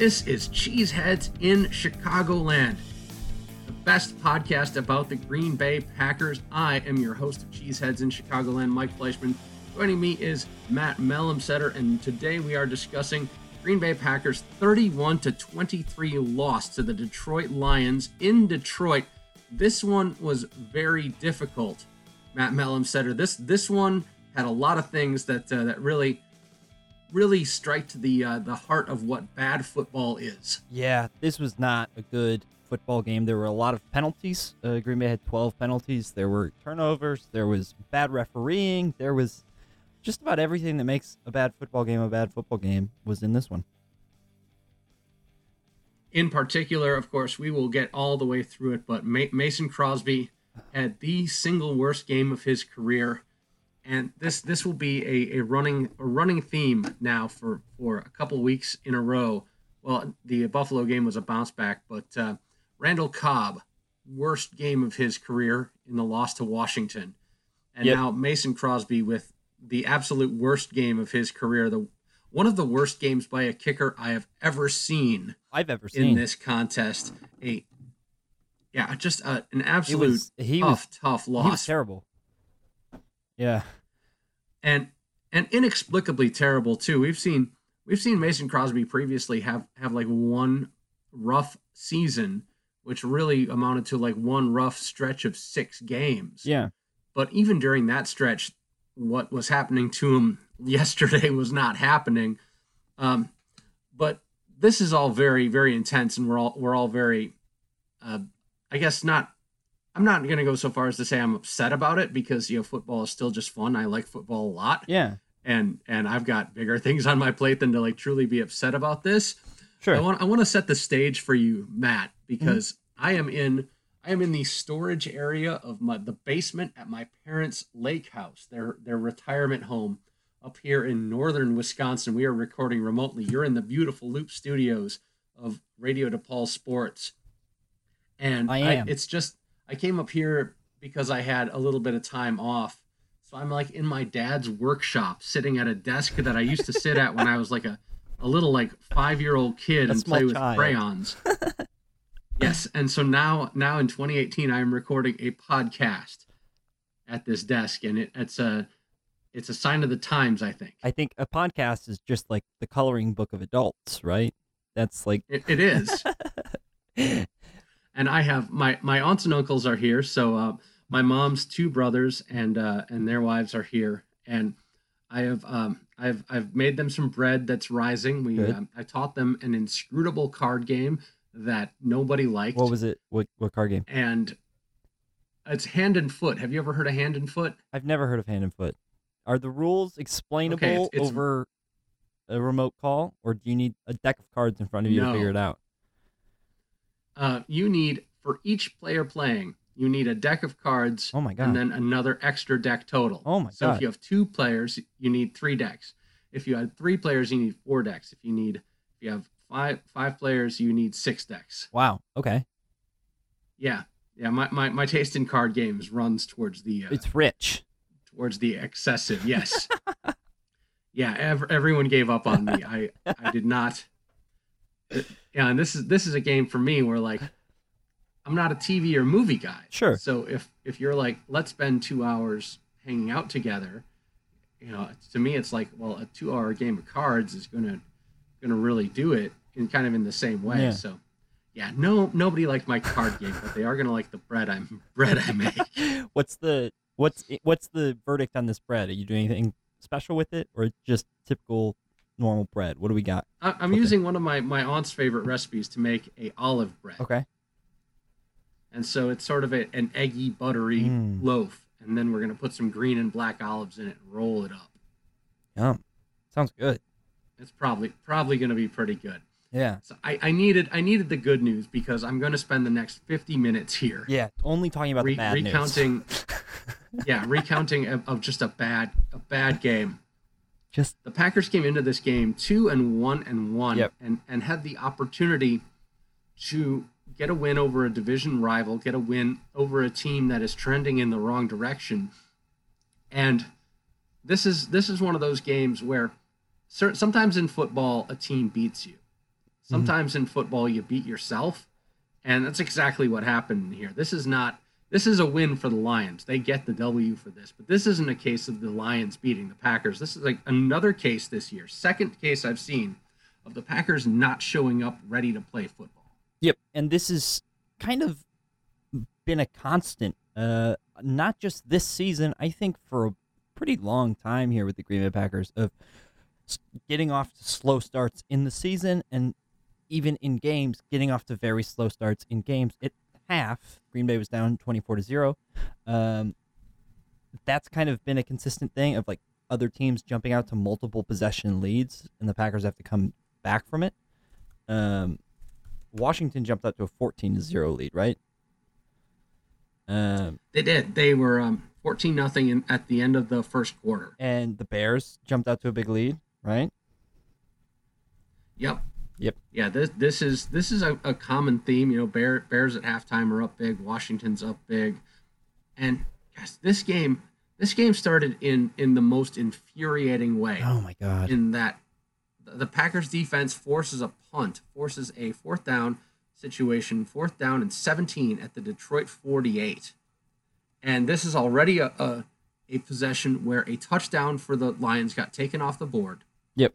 This is Cheeseheads in Chicagoland, the best podcast about the Green Bay Packers. I am your host of Cheeseheads in Chicagoland, Mike Fleischman. Joining me is Matt Mellumsetter, and today we are discussing Green Bay Packers 31 to 23 loss to the Detroit Lions in Detroit. This one was very difficult. Matt Mellumsetter. This this one had a lot of things that uh, that really really strike to the uh, the heart of what bad football is. Yeah, this was not a good football game. There were a lot of penalties. Uh, Green Bay had 12 penalties. There were turnovers. There was bad refereeing. There was just about everything that makes a bad football game a bad football game was in this one. In particular, of course, we will get all the way through it, but Mason Crosby had the single worst game of his career and this this will be a, a running a running theme now for for a couple weeks in a row. Well, the Buffalo game was a bounce back, but uh, Randall Cobb, worst game of his career in the loss to Washington, and yep. now Mason Crosby with the absolute worst game of his career. The one of the worst games by a kicker I have ever seen. I've ever seen in this contest. A yeah, just a, an absolute was, he tough, was, tough loss. Terrible. Yeah. And and inexplicably terrible too. We've seen we've seen Mason Crosby previously have have like one rough season which really amounted to like one rough stretch of 6 games. Yeah. But even during that stretch what was happening to him yesterday was not happening. Um but this is all very very intense and we're all we're all very uh I guess not I'm not going to go so far as to say I'm upset about it because you know football is still just fun. I like football a lot. Yeah. And and I've got bigger things on my plate than to like truly be upset about this. Sure. I want I want to set the stage for you, Matt, because mm-hmm. I am in I am in the storage area of my the basement at my parents' lake house, their their retirement home up here in northern Wisconsin. We are recording remotely. You're in the beautiful Loop Studios of Radio DePaul Sports. And I am. I, it's just I came up here because I had a little bit of time off. So I'm like in my dad's workshop, sitting at a desk that I used to sit at when I was like a, a little like five year old kid a and play with child. crayons. yes, and so now now in 2018, I'm recording a podcast at this desk, and it, it's a it's a sign of the times. I think. I think a podcast is just like the coloring book of adults, right? That's like it, it is. and I have my my aunts and uncles are here. So uh, my mom's two brothers and uh, and their wives are here, and I have um, I've I've made them some bread that's rising. We um, I taught them an inscrutable card game that nobody liked. What was it? What what card game? And it's hand and foot. Have you ever heard of hand and foot? I've never heard of hand and foot. Are the rules explainable okay, it's, it's, over a remote call, or do you need a deck of cards in front of you no. to figure it out? Uh, you need for each player playing, you need a deck of cards. Oh my god! And then another extra deck total. Oh my so god! So if you have two players, you need three decks. If you had three players, you need four decks. If you need, if you have five five players, you need six decks. Wow. Okay. Yeah, yeah. My my, my taste in card games runs towards the. Uh, it's rich. Towards the excessive, yes. yeah, ev- everyone gave up on me. I I did not yeah, and this is this is a game for me where like I'm not a TV or movie guy. Sure. So if if you're like, let's spend two hours hanging out together, you know, to me it's like, well, a two hour game of cards is gonna gonna really do it in kind of in the same way. Yeah. So yeah, no nobody liked my card game, but they are gonna like the bread I'm bread I make. what's the what's what's the verdict on this bread? Are you doing anything special with it or just typical normal bread. What do we got? I'm using one of my my aunt's favorite recipes to make a olive bread. Okay. And so it's sort of a, an eggy, buttery mm. loaf, and then we're gonna put some green and black olives in it and roll it up. Yum, sounds good. It's probably probably gonna be pretty good. Yeah. So I, I needed I needed the good news because I'm going to spend the next 50 minutes here. Yeah, only talking about Re- the bad recounting, news. yeah, recounting of, of, just a bad a bad game. Just the Packers came into this game two and one and one, yep. and and had the opportunity to get a win over a division rival, get a win over a team that is trending in the wrong direction, and this is this is one of those games where sometimes in football a team beats you. Mm-hmm. Sometimes in football you beat yourself, and that's exactly what happened here. This is not this is a win for the Lions. They get the W for this, but this isn't a case of the Lions beating the Packers. This is like another case this year, second case I've seen of the Packers not showing up ready to play football. Yep, and this is kind of been a constant, uh, not just this season. I think for a pretty long time here with the Green Bay Packers of getting off to slow starts in the season and even in games, getting off to very slow starts in games. At half, Green Bay was down 24 to 0. Um, that's kind of been a consistent thing of like other teams jumping out to multiple possession leads, and the Packers have to come back from it. Um, Washington jumped out to a 14 to 0 lead, right? Um, they did. They were um, 14 nothing at the end of the first quarter. And the Bears jumped out to a big lead, right? Yep. Yep. Yeah, this this is this is a, a common theme. You know, Bear, Bears at halftime are up big, Washington's up big. And guys, this game this game started in in the most infuriating way. Oh my god. In that the Packers defense forces a punt, forces a fourth down situation, fourth down and 17 at the Detroit 48. And this is already a, a, a possession where a touchdown for the Lions got taken off the board. Yep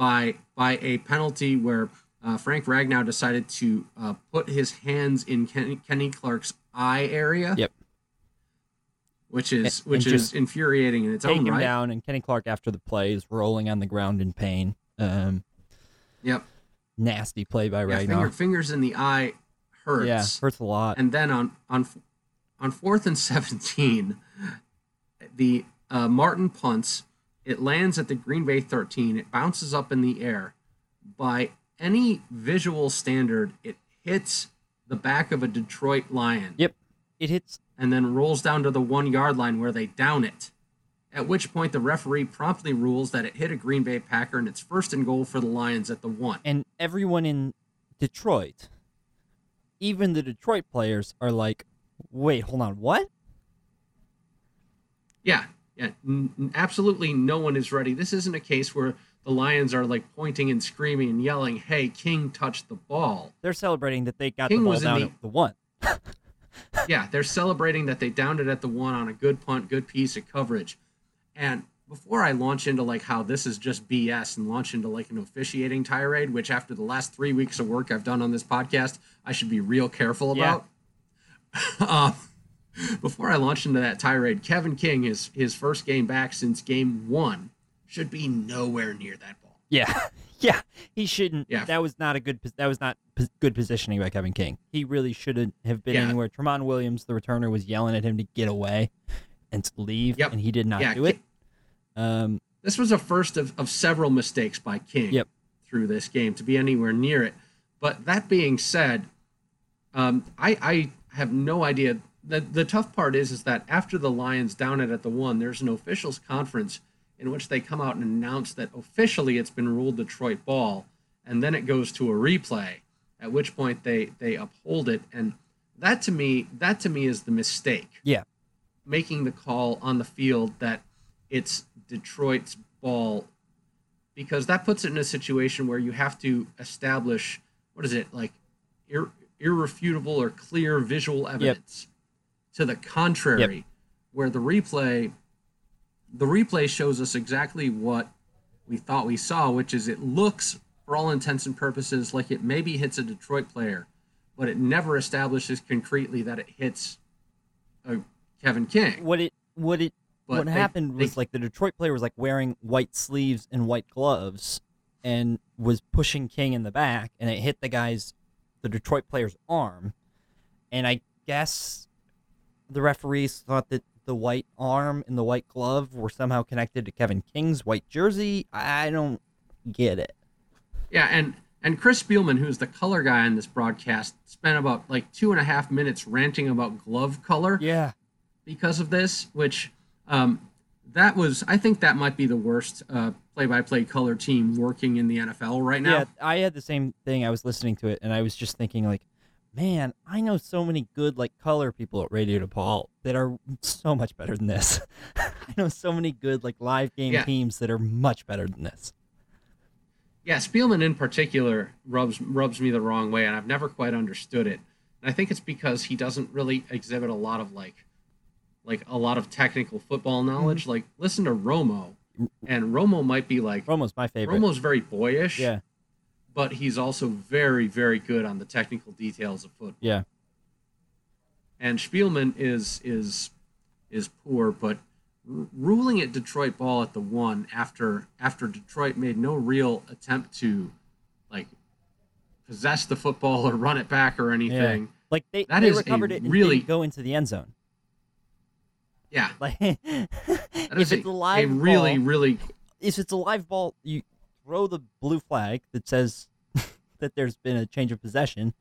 by by a penalty where uh, Frank Ragnow decided to uh, put his hands in Kenny, Kenny, Clark's eye area. Yep. Which is and, which and is infuriating in its take own him right. down, and Kenny Clark after the play is rolling on the ground in pain. Um, yep. Nasty play by yeah, Ragnow. Finger, fingers in the eye hurts. Yeah, hurts a lot. And then on on on fourth and seventeen, the uh, Martin punts it lands at the Green Bay 13. It bounces up in the air. By any visual standard, it hits the back of a Detroit Lion. Yep. It hits. And then rolls down to the one yard line where they down it. At which point the referee promptly rules that it hit a Green Bay Packer and it's first and goal for the Lions at the one. And everyone in Detroit, even the Detroit players, are like, wait, hold on, what? Yeah, absolutely no one is ready. This isn't a case where the Lions are like pointing and screaming and yelling, "Hey, King touched the ball." They're celebrating that they got King the ball down the, at the one. yeah, they're celebrating that they downed it at the one on a good punt, good piece of coverage. And before I launch into like how this is just BS and launch into like an officiating tirade, which after the last three weeks of work I've done on this podcast, I should be real careful about. Yeah. uh, before I launch into that tirade, Kevin King, his his first game back since game one, should be nowhere near that ball. Yeah, yeah, he shouldn't. Yeah. that was not a good. That was not good positioning by Kevin King. He really shouldn't have been yeah. anywhere. Tramon Williams, the returner, was yelling at him to get away and to leave, yep. and he did not yeah, do it. Um, this was a first of, of several mistakes by King yep. through this game to be anywhere near it. But that being said, um, I, I have no idea the the tough part is is that after the Lions down it at the one, there's an officials conference in which they come out and announce that officially it's been ruled Detroit ball, and then it goes to a replay. At which point they they uphold it, and that to me that to me is the mistake. Yeah, making the call on the field that it's Detroit's ball, because that puts it in a situation where you have to establish what is it like, ir- irrefutable or clear visual evidence. Yep to the contrary, yep. where the replay the replay shows us exactly what we thought we saw, which is it looks for all intents and purposes like it maybe hits a Detroit player, but it never establishes concretely that it hits a Kevin King. What it what it but what they, happened was they, like the Detroit player was like wearing white sleeves and white gloves and was pushing King in the back and it hit the guy's the Detroit player's arm. And I guess the referees thought that the white arm and the white glove were somehow connected to Kevin King's white jersey. I don't get it. Yeah, and and Chris Spielman, who's the color guy on this broadcast, spent about like two and a half minutes ranting about glove color. Yeah. Because of this, which um, that was, I think that might be the worst uh, play-by-play color team working in the NFL right now. Yeah, I had the same thing. I was listening to it, and I was just thinking, like, man, I know so many good like color people at Radio DePaul that are so much better than this. I know so many good like live game yeah. teams that are much better than this. Yeah, Spielman in particular rubs rubs me the wrong way, and I've never quite understood it. And I think it's because he doesn't really exhibit a lot of like, like a lot of technical football mm-hmm. knowledge. Like, listen to Romo, and Romo might be like Romo's my favorite. Romo's very boyish. yeah, but he's also very, very good on the technical details of football. yeah. And Spielman is is is poor, but r- ruling at Detroit ball at the one after after Detroit made no real attempt to like possess the football or run it back or anything. Yeah. Like they, That they is recovered it and really- go into the end zone. Yeah, Like that if is it's a a, live a really, ball, really if it's a live ball, you throw the blue flag that says that there's been a change of possession,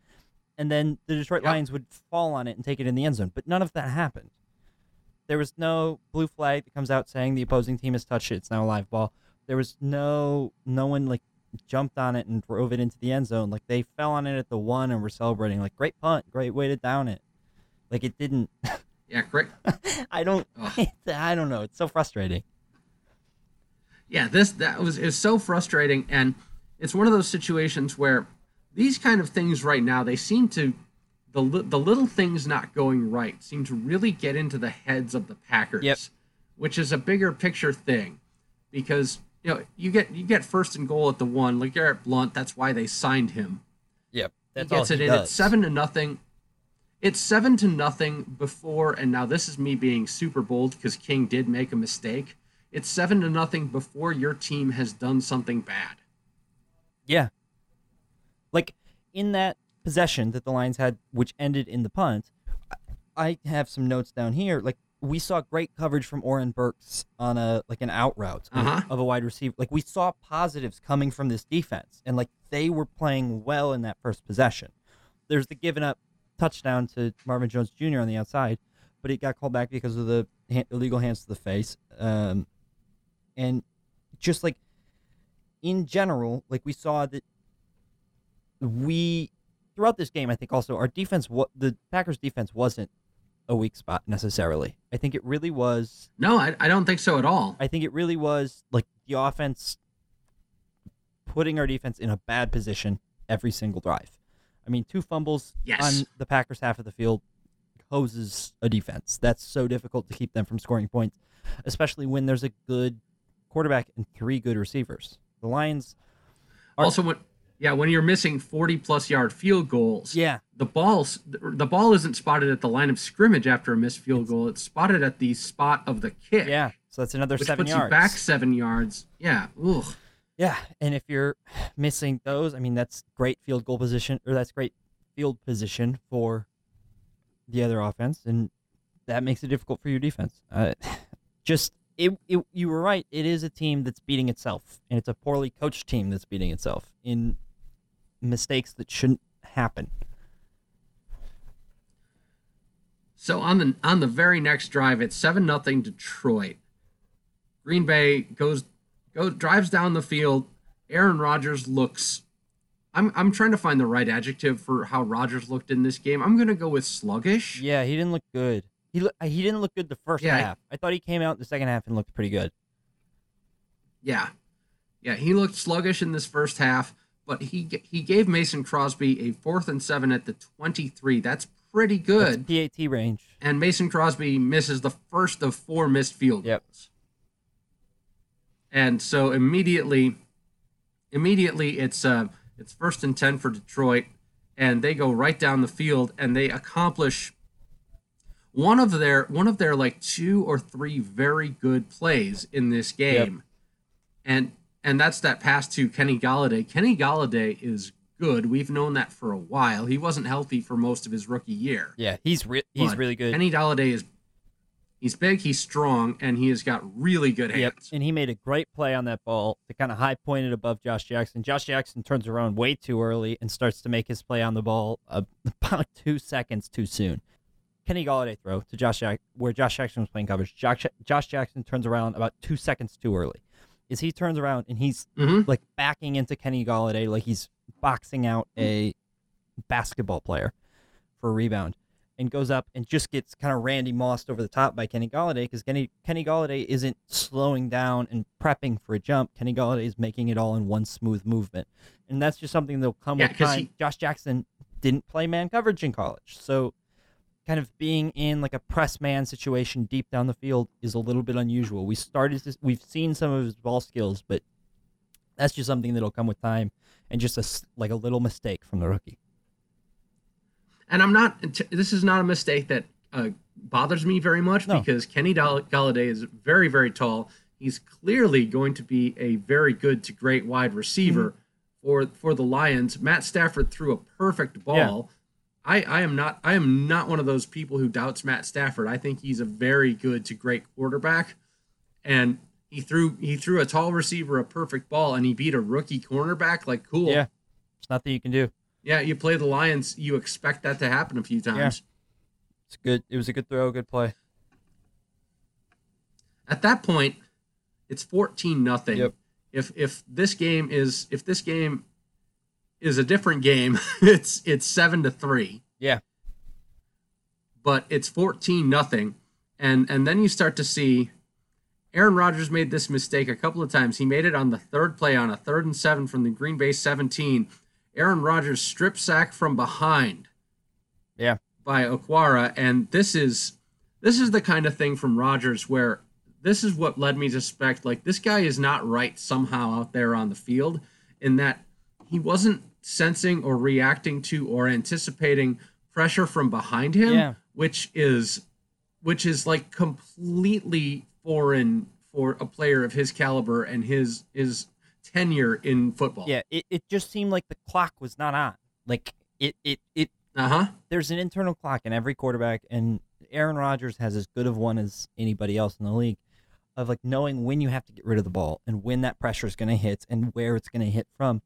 and then the Detroit Yep. Lions would fall on it and take it in the end zone. But none of that happened. There was no blue flag that comes out saying the opposing team has touched it. It's now a live ball. There was no no one like jumped on it and drove it into the end zone. Like they fell on it at the one and were celebrating. Like great punt, great way to down it. Like it didn't. yeah, great. I don't. I don't know. It's so frustrating. Yeah this that was is so frustrating and it's one of those situations where these kind of things right now they seem to the the little things not going right seem to really get into the heads of the Packers Yep. which is a bigger picture thing because you know you get you get first and goal at the one like Garrett Blount that's why they signed him Yep. That's he gets all it he in does. it's seven to nothing it's seven to nothing before and now this is me being super bold because king did make a mistake it's seven to nothing before your team has done something bad Yeah. Like in that possession that the Lions had, which ended in the punt, I have some notes down here. Like we saw great coverage from Oren Burks on a like an out route of- Uh-huh. of a wide receiver. Like we saw positives coming from this defense, and like they were playing well in that first possession. There's the given up touchdown to Marvin Jones Jr. on the outside, but it got called back because of the hand, illegal hands to the face. Um, and just like in general, like we saw that we throughout this game, I think also our defense, what the Packers defense wasn't a weak spot necessarily. I think it really was. no I, I don't think so at all I think it really was like the offense putting our defense in a bad position every single drive. I mean, two fumbles Yes. on the Packers half of the field hoses a defense. That's so difficult to keep them from scoring points, especially when there's a good quarterback and three good receivers. The Lions, Are- also when yeah when you're missing 40 plus yard field goals yeah, the balls the ball isn't spotted at the line of scrimmage after a missed field goal it's spotted at the spot of the kick yeah. So that's another which seven puts yards. you back seven yards yeah Ugh. Yeah, and if you're missing those, I mean that's great field goal position, or that's great field position for the other offense, and that makes it difficult for your defense. Uh, just it, it, you were right. It is a team that's beating itself, and it's a poorly coached team that's beating itself in mistakes that shouldn't happen. So on the on the very next drive, it's seven nothing Detroit. Green Bay goes goes drives down the field. Aaron Rodgers looks. I'm I'm trying to find the right adjective for how Rodgers looked in this game. I'm gonna go with sluggish. Yeah, he didn't look good. He look, he didn't look good the first Yeah. half. I thought he came out in the second half and looked pretty good. Yeah, yeah. He looked sluggish in this first half, but he he gave Mason Crosby a fourth and seven at the 23. That's pretty That's good. PAT range. and Mason Crosby misses the first of four missed field Yep. goals. And so immediately, immediately it's uh it's first and ten for Detroit, and they go right down the field and they accomplish one of their one of their like two or three very good plays in this game, and and that's that pass to Kenny Golladay. Kenny Golladay is good. We've known that for a while. He wasn't healthy for most of his rookie year. Yeah, he's re- he's really good. Kenny Golladay is he's big, he's strong, and he has got really good hands. Yep, and he made a great play on that ball to kind of high point it above Josh Jackson. Josh Jackson turns around way too early and starts to make his play on the ball uh, about two seconds too soon. Kenny Golladay throw to Josh Jack- where Josh Jackson was playing coverage. Josh, Josh Jackson turns around about two seconds too early. Is he turns around and he's Mhm. like backing into Kenny Golladay like he's boxing out a basketball player for a rebound. and goes up and just gets kind of Randy Mossed over the top by Kenny Golladay because Kenny Kenny Golladay isn't slowing down and prepping for a jump. Kenny Golladay is making it all in one smooth movement, and that's just something that'll come Yeah, with time. he- Josh Jackson didn't play man coverage in college, so kind of being in like a press man situation deep down the field is a little bit unusual. We started to, we've seen some of his ball skills, but that's just something that'll come with time and just a like a little mistake from the rookie. And I'm not. This is not a mistake that uh, bothers me very much No. because Kenny Golladay is very, very tall. He's clearly going to be a very good to great wide receiver Mm-hmm. for for the Lions. Matt Stafford threw a perfect ball. I, I am not I am not one of those people who doubts Matt Stafford. I think he's a very good to great quarterback, and he threw he threw a tall receiver a perfect ball, and he beat a rookie cornerback. Like cool, Yeah, it's nothing you can do. yeah. You play the Lions, you expect that to happen a few times. It's good. It was a good throw, good play. at that point it's 14 nothing Yep. if if this game is if this game is a different game it's it's 7 to 3 Yeah. but it's 14 nothing and and then you start to see Aaron Rodgers made this mistake a couple of times. He made it on the third play on a third and seven from the Green Bay 17. Aaron Rodgers strip sack from behind Yeah. by Okwara, and this is this is the kind of thing from Rodgers where this is what led me to suspect like this guy is not right somehow out there on the field in that he wasn't sensing or reacting to or anticipating pressure from behind him, Yeah. which is which is like completely foreign for a player of his caliber and his his tenure in football. Yeah, it, it just seemed like the clock was not on. Like it it it Uh-huh. there's an internal clock in every quarterback and Aaron Rodgers has as good of one as anybody else in the league of like knowing when you have to get rid of the ball and when that pressure is going to hit and where it's going to hit from.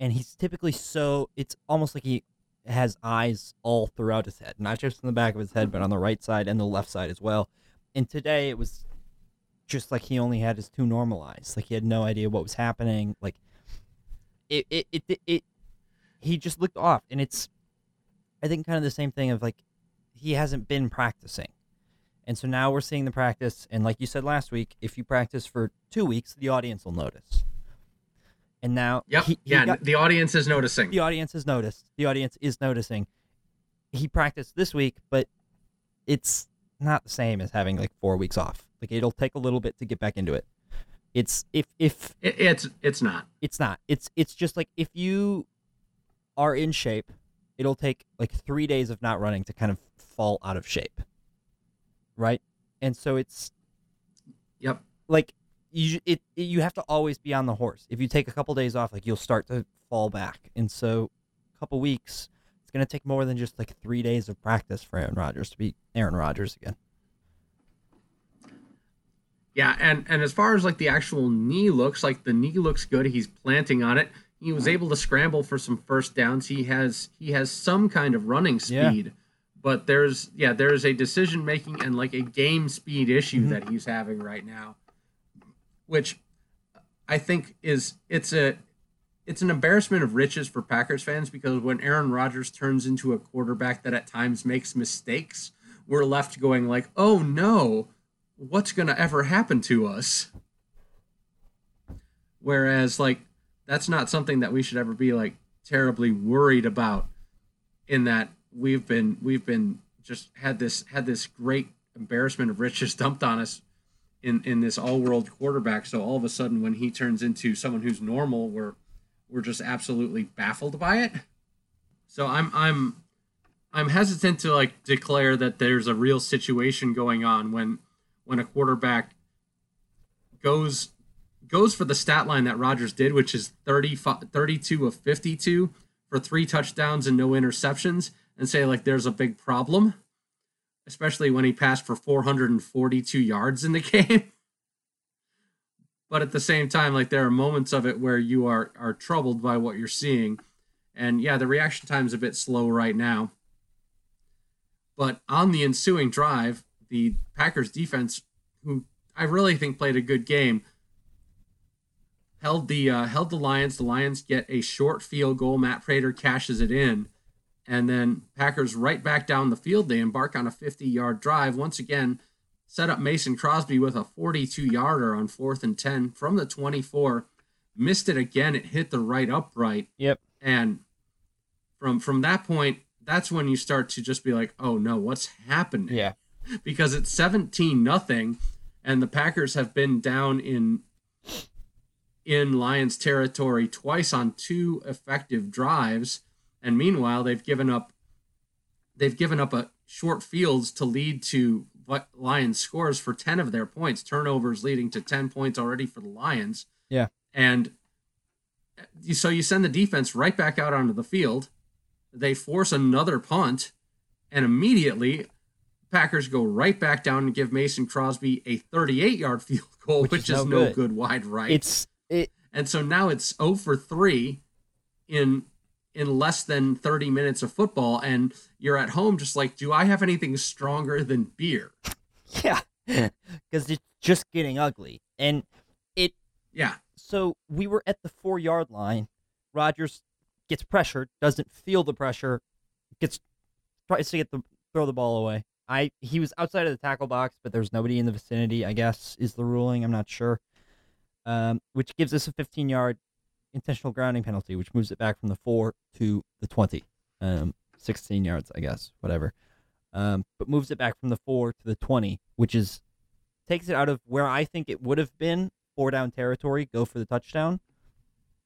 And he's typically so it's almost like he has eyes all throughout his head, not just in the back of his head, but on the right side and the left side as well. And today it was just like he only had his two normal eyes. Like he had no idea what was happening. Like it it it, it, it he just looked off and it's I think kind of the same thing of like he hasn't been practicing. And so now we're seeing the practice and like you said last week, if you practice for 2 weeks, the audience will notice. And now Yep. he, he yeah, got- the audience is noticing. the audience has noticed. The audience is noticing. He practiced this week, but it's not the same as having like 4 weeks off. Like it'll take a little bit to get back into it. It's if if It, it's it's not. it's not. It's it's just like if you are in shape, it'll take like three days of not running to kind of fall out of shape. Right? And so it's Yep. like you it, it you have to always be on the horse. If you take a couple days off, like you'll start to fall back. And so a couple weeks, it's gonna take more than just like three days of practice for Aaron Rodgers to be Aaron Rodgers again. Yeah, and and as far as like the actual knee looks, like the knee looks good. He's planting on it. He was able to scramble for some first downs. He has he has some kind of running Yeah. speed, but there's yeah there's a decision making and like a game speed issue Mhm. that he's having right now, which I think is it's a it's an embarrassment of riches for Packers fans because when Aaron Rodgers turns into a quarterback that at times makes mistakes, we're left going like, "Oh no, what's going to ever happen to us?" Whereas like that's not something that we should ever be like terribly worried about in that we've been we've been just had this had this great embarrassment of riches dumped on us in in this all-world quarterback. So all of a sudden when he turns into someone who's normal we're we're just absolutely baffled by it. So i'm i'm i'm hesitant to like declare that there's a real situation going on when when a quarterback goes goes for the stat line that Rodgers did which is 30 32 of 52 for three touchdowns and no interceptions and say like there's a big problem especially when he passed for 442 yards in the game. But at the same time like there are moments of it where you are are troubled by what you're seeing. And yeah the reaction time's a bit slow right now. But on the ensuing drive the packers defense who i really think played a good game held the uh, held the lions. The lions get a short field goal. Matt prater cashes it in And then Packers right back down the field. They embark on a 50 yard drive. Once again, set up Mason Crosby with a 42 yarder on fourth and 10 from the 24. Missed it again. It hit the right upright. Yep. And from from that point, that's when you start to just be like, oh no, what's happening? Yeah. Because it's 17 nothing, and the Packers have been down in in Lions territory twice on two effective drives, and meanwhile they've given up they've given up a short fields to lead to what Lions scores for 10 of their points, turnovers leading to 10 points already for the Lions. Yeah. And so you send the defense right back out onto the field. They force another punt, and immediately Packers go right back down and give Mason Crosby a 38 yard field goal, which, Which is, is no no good. good. wide right. It's it. and so now it's 0 for 3 in in less than 30 minutes of football and you're at home just like do I have anything stronger than beer? Yeah. Because it's just getting ugly, and it Yeah. so we were at the four yard line. Rodgers gets pressured, doesn't feel the pressure, gets tries to get the throw the ball away. I he was outside of the tackle box, but there's nobody in the vicinity. I guess is the ruling. I'm not sure. Um, which gives us a 15 yard intentional grounding penalty, which moves it back from the four to the 20. Um, 16 yards, I guess, whatever. Um, but moves it back from the four to the 20, which is takes it out of where I think it would have been four down territory, go for the touchdown.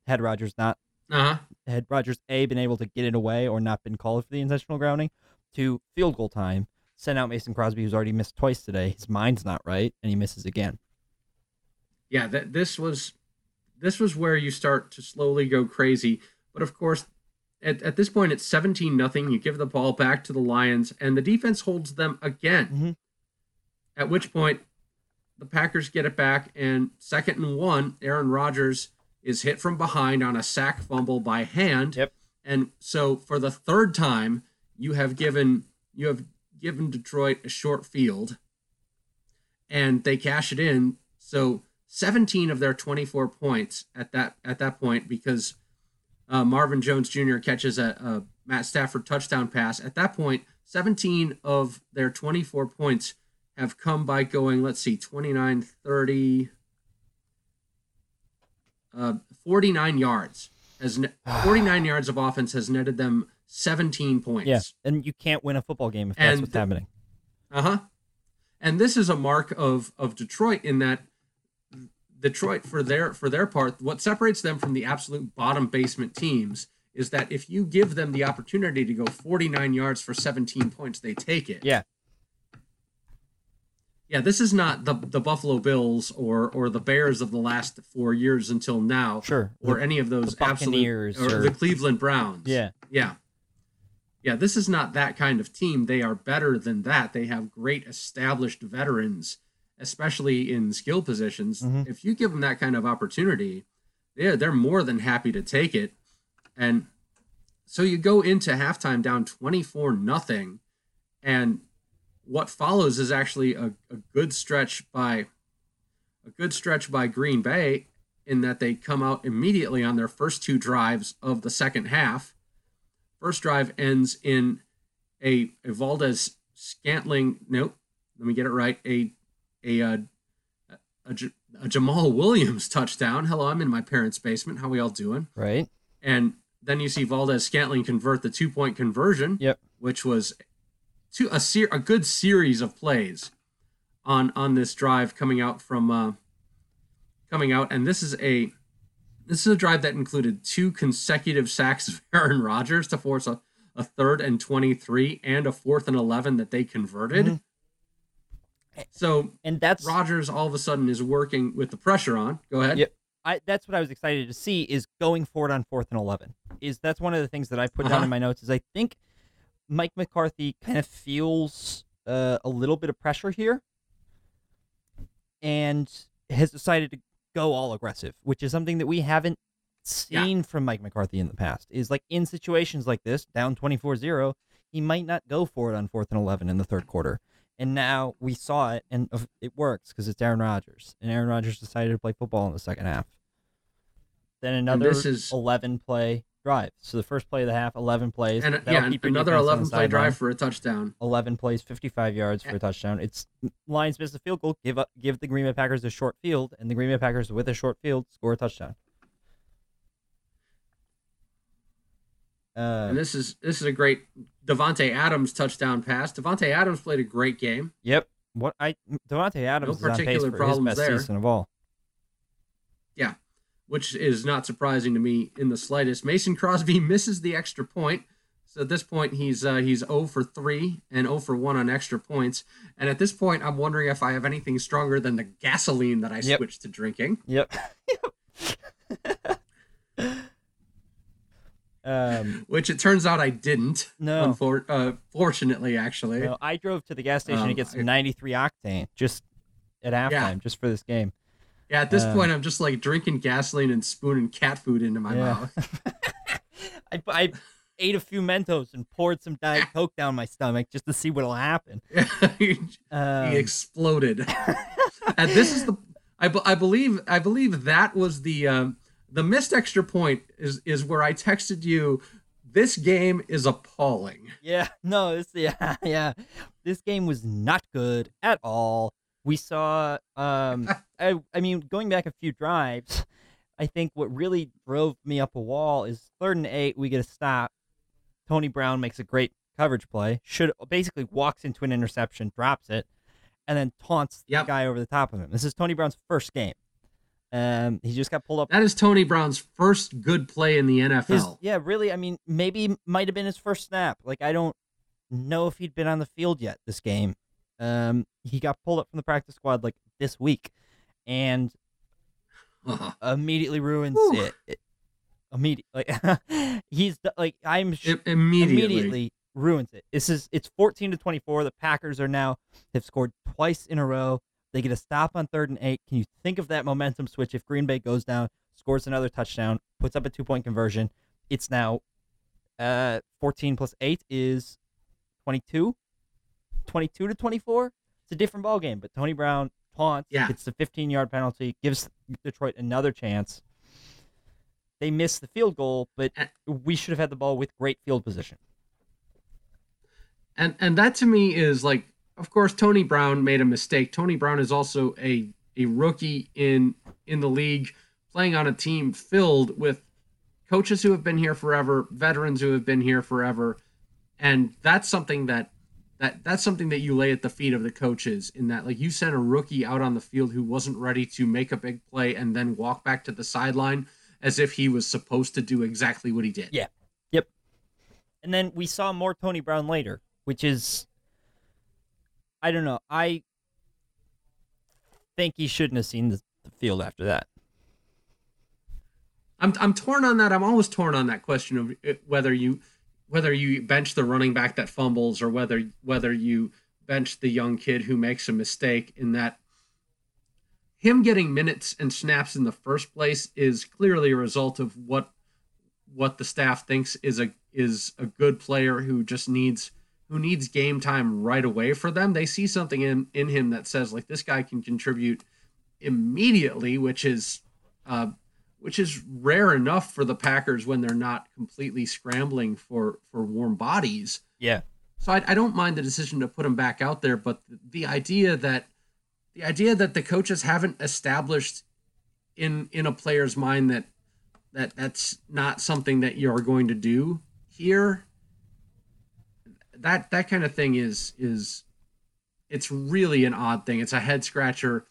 Had Rodgers not Uh-huh. had Rodgers A been able to get it away or not been called for the intentional grounding to field goal time, send out Mason Crosby who's already missed twice today. His mind's not right and he misses again. Yeah, that this was this was where you start to slowly go crazy. But of course, at, at this point it's 17 nothing. You give the ball back to the Lions and the defense holds them again. Mhm. At which point the Packers get it back and second and 1, Aaron Rodgers is hit from behind on a sack fumble by hand. Yep. And so for the third time, you have given you have given Detroit a short field and they cash it in. So 17 of their 24 points at that at that point because uh, Marvin Jones Jr. catches a, a Matt Stafford touchdown pass. At that point, 17 of their 24 points have come by going, let's see, 29, 30, uh, 49 yards. Has ne- 49 yards of offense has netted them 17 points. Yeah. And you can't win a football game if that's And what's happening. Uh huh. And this is a mark of of Detroit in that Detroit for their for their part, what separates them from the absolute bottom basement teams is that if you give them the opportunity to go 49 yards for 17 points, they take it. Yeah. Yeah, this is not the the Buffalo Bills or or the Bears of the last four years until now, Sure. or The- any of those absolute Buccaneers or, or- the Cleveland Browns. yeah. Yeah. Yeah, this is not that kind of team. They are better than that. They have great established veterans, especially in skill positions. Mhm. If you give them that kind of opportunity, they're, they're more than happy to take it. And so you go into halftime down 24 nothing and what follows is actually a, a good stretch by a good stretch by Green Bay in that they come out immediately on their first two drives of the second half. First drive ends in a, a Valdez Scantling. Nope, let me get it right. A a a, J- a Jamaal Williams touchdown. Hello, I'm in my parents' basement. How we all doing? Right. And then you see Valdes-Scantling convert the two point conversion, Yep. which was two, a ser- a good series of plays on on this drive coming out from uh, coming out, and this is a this is a drive that included two consecutive sacks of Aaron Rodgers to force a, a third and twenty three and a fourth and eleven that they converted. Mhm. So And that's Rodgers all of a sudden is working with the pressure on. Go ahead. Yep. I that's what I was excited to see is going forward on fourth and eleven. Is that's one of the things that I put down Uh-huh. in my notes is I think Mike McCarthy kind of feels uh, a little bit of pressure here and has decided to go all aggressive, which is something that we haven't Yeah. seen from Mike McCarthy in the past. Is like in situations like this, down 24-0, he might not go for it on fourth and 11 in the third quarter. And now we saw it, and it works because it's Aaron Rodgers, and Aaron Rodgers decided to play football in the second half. Then another this is- 11 play drive. So the first play of the half, 11 plays. And uh, That'll yeah, another defense on the 11 play drive for a touchdown. 11 plays, 55 yards for a touchdown. It's Lions miss the field goal, give up, give the Green Bay Packers a short field, and the Green Bay Packers with a short field score a touchdown. Uh, And this is this is a great Davante Adams touchdown pass. Davante Adams played a great game. yep. What I Davante Adams is pace particular his problems there. season of all. Yeah, which is not surprising to me in the slightest. Mason Crosby misses the extra point. So at this point, he's uh, he's 0 for 3 and 0 for 1 on extra points. And at this point, I'm wondering if I have anything stronger than the gasoline that I Yep. switched to drinking. Yep. um, Which it turns out I didn't. No. Unfor- uh, fortunately, actually. no, I drove to the gas station to Um, get some I- 93 octane just at halftime, Yeah. just for this game. Yeah, at this Um, point, I'm just like drinking gasoline and spooning cat food into my Yeah. mouth. I, I ate a few Mentos and poured some Diet Coke down my stomach just to see what'll happen. he Um, exploded. and this is the I, I believe I believe that was the um, the missed extra point is is where I texted you. This game is appalling. yeah, no, this yeah, yeah. This game was not good at all. We saw um I I mean going back a few drives, I think what really drove me up a wall is third and eight, we get a stop. Tony Brown makes a great coverage play. Should basically walks into an interception, drops it, and then taunts Yep. the guy over the top of him. This is Tony Brown's first game. Um, he just got pulled up. That is Tony Brown's first good play in the His, NFL. yeah, really. I mean, maybe might have been his first snap. Like I don't know if he'd been on the field yet this game. Um, he got pulled up from the practice squad like this week, and Uh-huh. immediately ruins Whew. it. it immediately, like he's the- like I'm sh- It immediately. immediately ruins it. This is it's 14 to 24. The Packers are now have scored twice in a row. They get a stop on third and eight. Can you think of that momentum switch if Green Bay goes down, scores another touchdown, puts up a two point conversion? It's now uh 14 plus 8 is 22. 22 to 24. It's a different ball game, but Tony Brown taunts, Yeah. gets the 15 yard penalty, gives Detroit another chance. They miss the field goal, but we should have had the ball with great field position. and and that to me is like of course tony brown made a mistake tony brown is also a a rookie in in the league playing on a team filled with coaches who have been here forever veterans who have been here forever and that's something that that that's something that you lay at the feet of the coaches in that like you sent a rookie out on the field who wasn't ready to make a big play and then walk back to the sideline as if he was supposed to do exactly what he did Yeah. Yep. And then we saw more Tony Brown later, which is I don't know. I think he shouldn't have seen the, field after that. I'm I'm torn on that. I'm always torn on that question of uh, whether you whether you bench the running back that fumbles or whether whether you bench the young kid who makes a mistake in that him getting minutes and snaps in the first place is clearly a result of what what the staff thinks is a is a good player who just needs who needs game time right away for them. They see something in in him that says like this guy can contribute immediately, which is uh, which is rare enough for the Packers when they're not completely scrambling for for warm bodies. Yeah. So I, I don't mind the decision to put him back out there, but the, the idea that the idea that the coaches haven't established in in a player's mind that that that's not something that you're going to do here that that kind of thing is is it's really an odd thing it's a head scratcher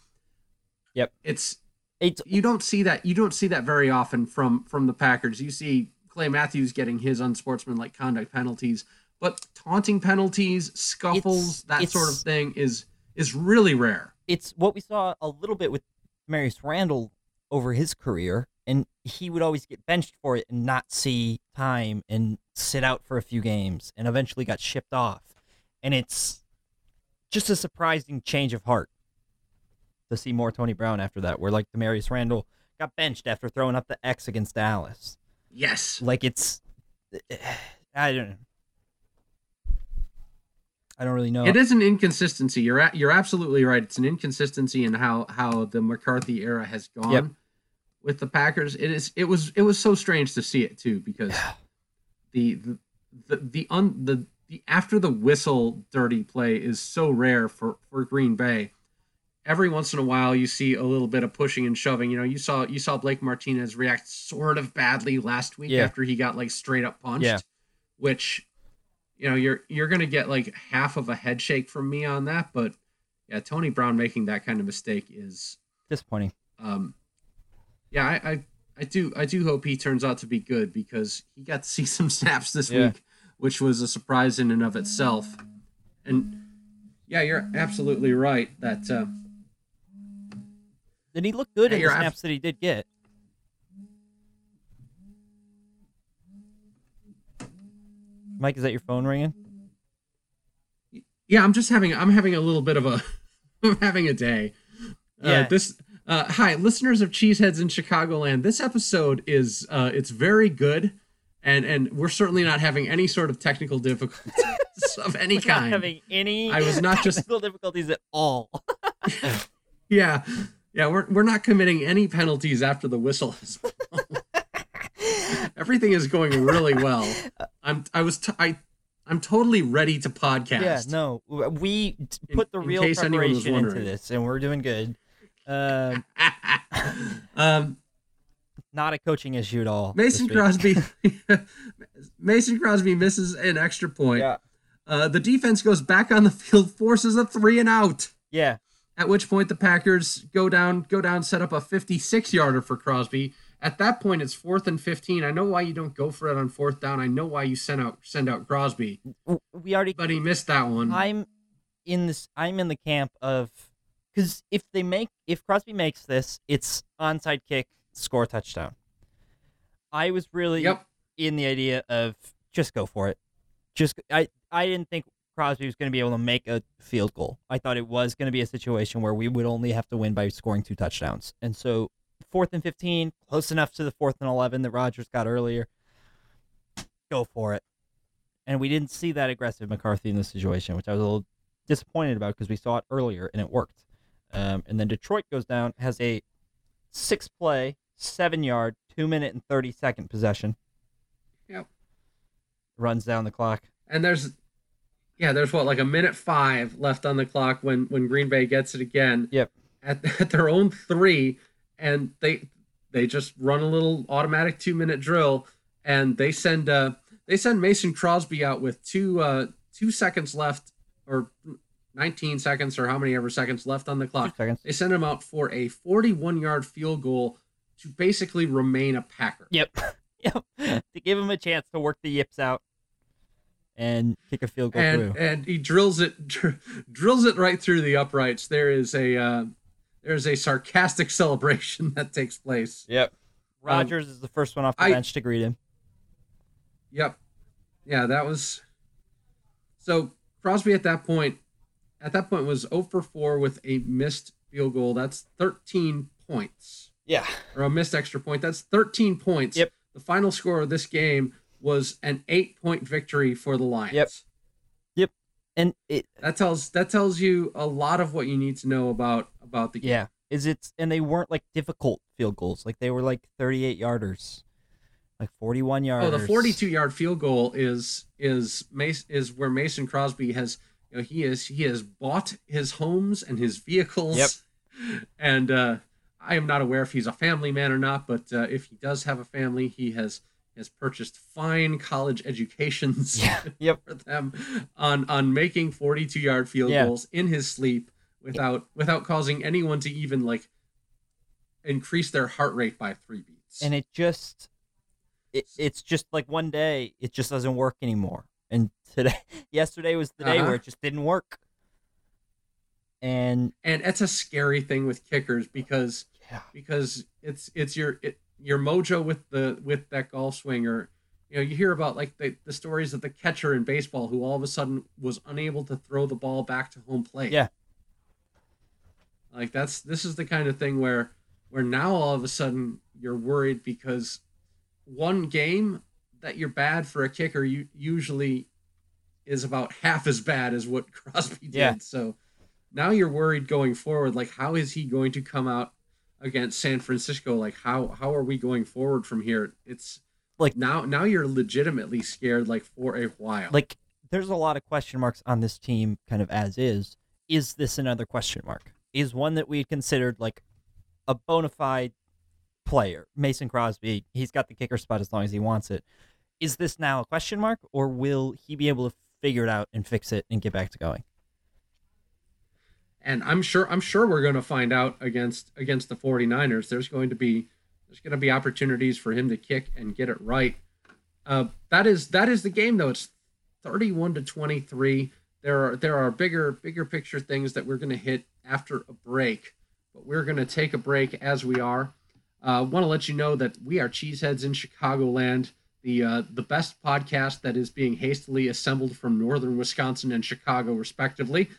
Yep. it's It's you don't see that you don't see that very often from from the Packers. You see Clay Matthews getting his unsportsmanlike conduct penalties, but taunting penalties, scuffles, It's- that sort of thing is is really rare. it's what we saw a little bit with Marius Randall over his career, and he would always get benched for it and not see time and sit out for a few games, and eventually got shipped off. And it's just a surprising change of heart to see more Tony Brown after that, where like Damarious Randall got benched after throwing up the X against Dallas. Yes. Like it's, I don't, I don't really know. It is an inconsistency. You're at, you're absolutely right. It's an inconsistency in how how the McCarthy era has gone. Yep. with the Packers. It is it was it was so strange to see it too because the the the the, un, the the after the whistle dirty play is so rare for for Green Bay. Every once in a while, you see a little bit of pushing and shoving. You know, you saw you saw Blake Martinez react sort of badly last week Yeah. after he got like straight up punched, Yeah. which you know you're you're gonna get like half of a head shake from me on that. But yeah, Tony Brown making that kind of mistake is Disappointing. um, yeah, I, I, I do, I do hope he turns out to be good because he got to see some snaps this Yeah. week, which was a surprise in and of itself. And yeah, you're absolutely right that uh, Did he look good Yeah, in the snaps that he did get? Mike, is that your phone ringing? yeah, I'm just having, I'm having a little bit of a, I'm having a day. Yeah. Uh, this. Uh, hi, listeners of Cheeseheads in Chicagoland. This episode is uh, it's very good, and and we're certainly not having any sort of technical difficulties of any We're kind. not having any I was not just technical difficulties at all. Yeah, yeah, we're we're not committing any penalties after the whistle. Everything is going really well. I'm I was t- I I'm totally ready to podcast. yeah, no, we put the in real was preparation into this, and we're doing good. Uh, um, not a coaching issue at all. Mason. Crosby Mason Crosby misses an extra point. Yeah, Uh, the defense goes back on the field, forces a three and out. yeah, At which point the Packers go down, go down, set up a 56 yarder for Crosby. At that point, it's fourth and 15. I know why you don't go for it on fourth down. I know why you send out send out Crosby, we already but he missed that one. I'm in this. I'm in the camp of because if they make if Crosby makes this, it's onside kick, score touchdown. I was really Yep. in the idea of just go for it. Just I I didn't think Crosby was going to be able to make a field goal. I thought it was going to be a situation where we would only have to win by scoring two touchdowns. And so fourth and 15, close enough to the fourth and 11 that Rodgers got earlier. Go for it. And we didn't see that aggressive McCarthy in this situation, which I was a little disappointed about because we saw it earlier and it worked. Um, and then Detroit goes down, has a six play, seven yard, two minute and 30 second possession. Yep. Runs down the clock. And there's, yeah, there's what like a minute five left on the clock when when Green Bay gets it again. Yep. At, at their own three, and they they just run a little automatic two minute drill, and they send uh they send Mason Crosby out with two uh two seconds left or 19 seconds or how many ever seconds left on the clock. They send him out for a 41 yard field goal to basically remain a Packer. Yep. yep. to give him a chance to work the yips out and kick a field goal and through. and he drills it dr- drills it right through the uprights. There is a uh, there's a sarcastic celebration that takes place. Yep. Rodgers is the first one off the I- bench to greet him. Yep, yeah, that was. So Crosby at that point, at that point was 0 for 4 with a missed field goal. That's 13 points Yeah. or a missed extra point. That's 13 points. Yep. The final score of this game was an eight point victory for the Lions. Yep. Yep. And it That tells that tells you a lot of what you need to know about about the game. yeah, is it's and they weren't like difficult field goals. Like they were like 38 yarders. Like 41 yarders. Oh, the 42 yard field goal is is Mace is where Mason Crosby has you know he is he has bought his homes and his vehicles. Yep. And uh, I am not aware if he's a family man or not, but uh, if he does have a family, he has has purchased fine college educations Yeah. Yep. for them on on making 42 yard field Yeah. goals in his sleep without without causing anyone to even like increase their heart rate by three beats. and it just it, it's just like one day it just doesn't work anymore and today yesterday was the day Uh-huh. where it just didn't work and and it's a scary thing with kickers because yeah because it's it's your it, your mojo with the with that golf swing or you know you hear about like the, the stories of the catcher in baseball who all of a sudden was unable to throw the ball back to home plate Yeah. like that's this is the kind of thing where where now all of a sudden you're worried because one game that you're bad for a kicker you usually is about half as bad as what Crosby did Yeah. so now you're worried going forward like how is he going to come out against San Francisco. Like how how are we going forward from here? It's Like- now now you're legitimately scared like for a while. Like, there's a lot of question marks on this team, kind of as is. Is this another question mark? Is one that we considered like a bona fide player, Mason Crosby? He's got the kicker spot as long as he wants it. Is this now a question mark, or will he be able to figure it out and fix it and get back to going? and I'm sure I'm sure we're going to find out against against the 49ers. There's going to be there's going to be opportunities for him to kick and get it right. Uh, that is that is the game though. It's 31 to 23. There are there are bigger bigger picture things that we're going to hit after a break, but we're going to take a break as we are. Uh, Want to let you know that we are Cheeseheads in Chicagoland, the uh, the best podcast that is being hastily assembled from northern Wisconsin and Chicago, respectively.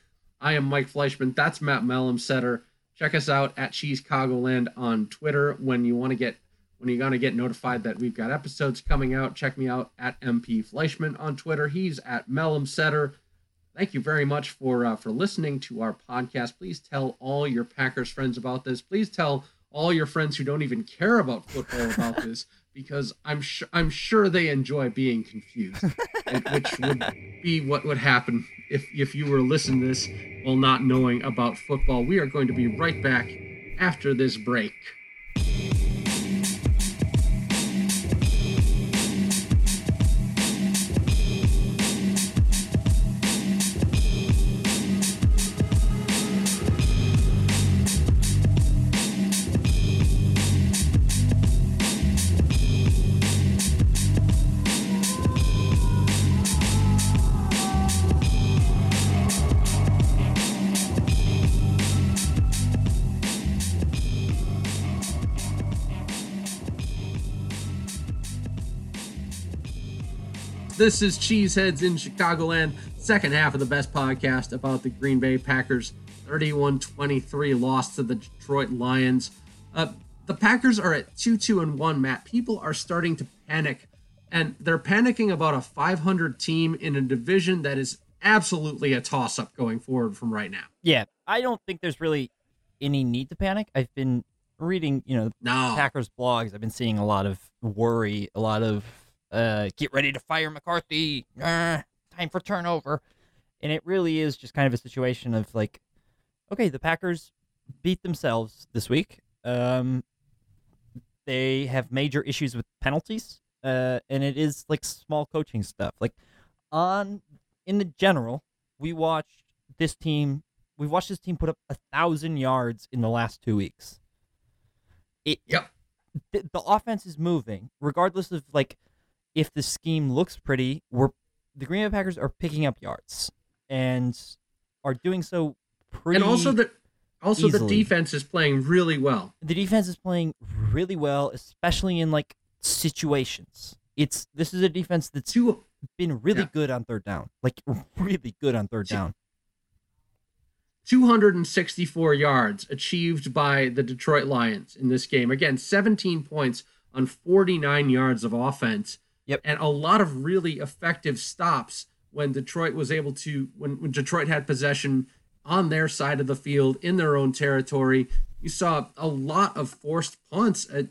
I am Mike Fleischman. That's Matt Mellumsetter. Check us out at Cheesecagoland on Twitter when you want to get when you're gonna get notified that we've got episodes coming out. Check me out at MP Fleischman on Twitter. He's at Mellumsetter. Thank you very much for uh, for listening to our podcast. Please tell all your Packers friends about this. Please tell all your friends who don't even care about football about this because I'm sure I'm sure they enjoy being confused, which would be what would happen if if you were listening to this while not knowing about football. We are going to be right back after this break. This is Cheeseheads in Chicagoland, second half of the best podcast about the Green Bay Packers. 31 23 loss to the Detroit Lions. Uh, the Packers are at 2 2 and 1, Matt. People are starting to panic, and they're panicking about a 500 team in a division that is absolutely a toss up going forward from right now. Yeah, I don't think there's really any need to panic. I've been reading, you know, No. Packers blogs. I've been seeing a lot of worry, a lot of uh, get ready to fire McCarthy, ah, time for turnover, and it really is just kind of a situation of like, okay, the Packers beat themselves this week. Um, they have major issues with penalties, uh, and it is like small coaching stuff. Like on in the general, we watched this team. We watched this team put up a thousand yards in the last two weeks. It Yep. the, the offense is moving, regardless of like if the scheme looks pretty. We're the Green Bay Packers are picking up yards and are doing so pretty. and also the also the defense is playing really well. the defense is playing really well, especially in like situations. It's this is a defense that's Two been really Yeah. good on third down, like really good on third down. 264 yards achieved by the Detroit Lions in this game. Again, 17 points on 49 yards of offense. Yep. And a lot of really effective stops when Detroit was able to, when, when Detroit had possession on their side of the field in their own territory. You saw a lot of forced punts at,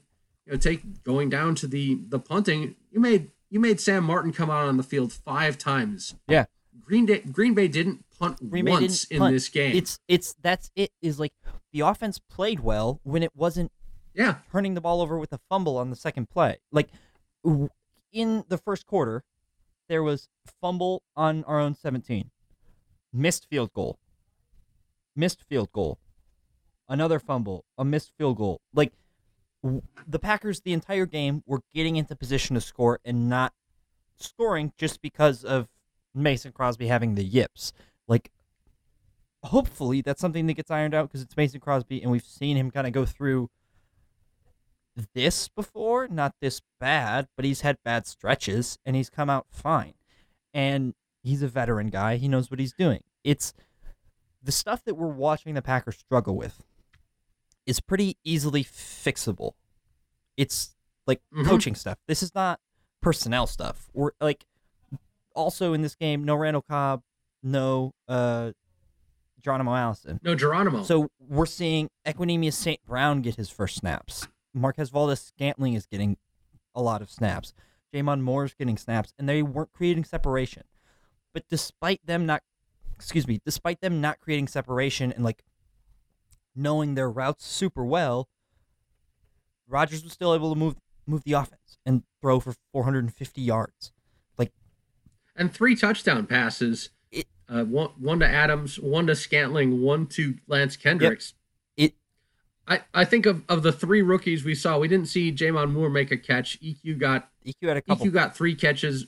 you know, take going down to the the punting. You made you made Sam Martin come out on the field five times. Yeah. Green Day, Green Bay didn't punt Green Bay once didn't in punt. this game. It's it's that's it is like the offense played well when it wasn't yeah, turning the ball over with a fumble on the second play. Like in the first quarter, there was fumble on our own 17, missed field goal, missed field goal, another fumble, a missed field goal. Like the Packers, the entire game were getting into position to score and not scoring just because of Mason Crosby having the yips. Like hopefully that's something that gets ironed out because it's Mason Crosby and we've seen him kind of go through this before, not this bad, but he's had bad stretches and he's come out fine. And he's a veteran guy. He knows what he's doing. It's the stuff that we're watching the Packers struggle with is pretty easily fixable. It's like Mhm. coaching stuff. This is not personnel stuff. We're like also in this game, no Randall Cobb, no uh Geronimo Allison. No, Geronimo. So we're seeing Equanimeous St. Brown get his first snaps. Marquez Valdes-Scantling is getting a lot of snaps. J'Mon Moore is getting snaps, and they weren't creating separation. But despite them not, excuse me, despite them not creating separation and like knowing their routes super well, Rodgers was still able to move move the offense and throw for 450 yards. Like and three touchdown passes. It- uh, one one to Adams, one to Scantling, one to Lance Kendricks. It- I, I think of, of the three rookies we saw, we didn't see J'Mon Moore make a catch. EQ got EQ had a couple. EQ got three catches.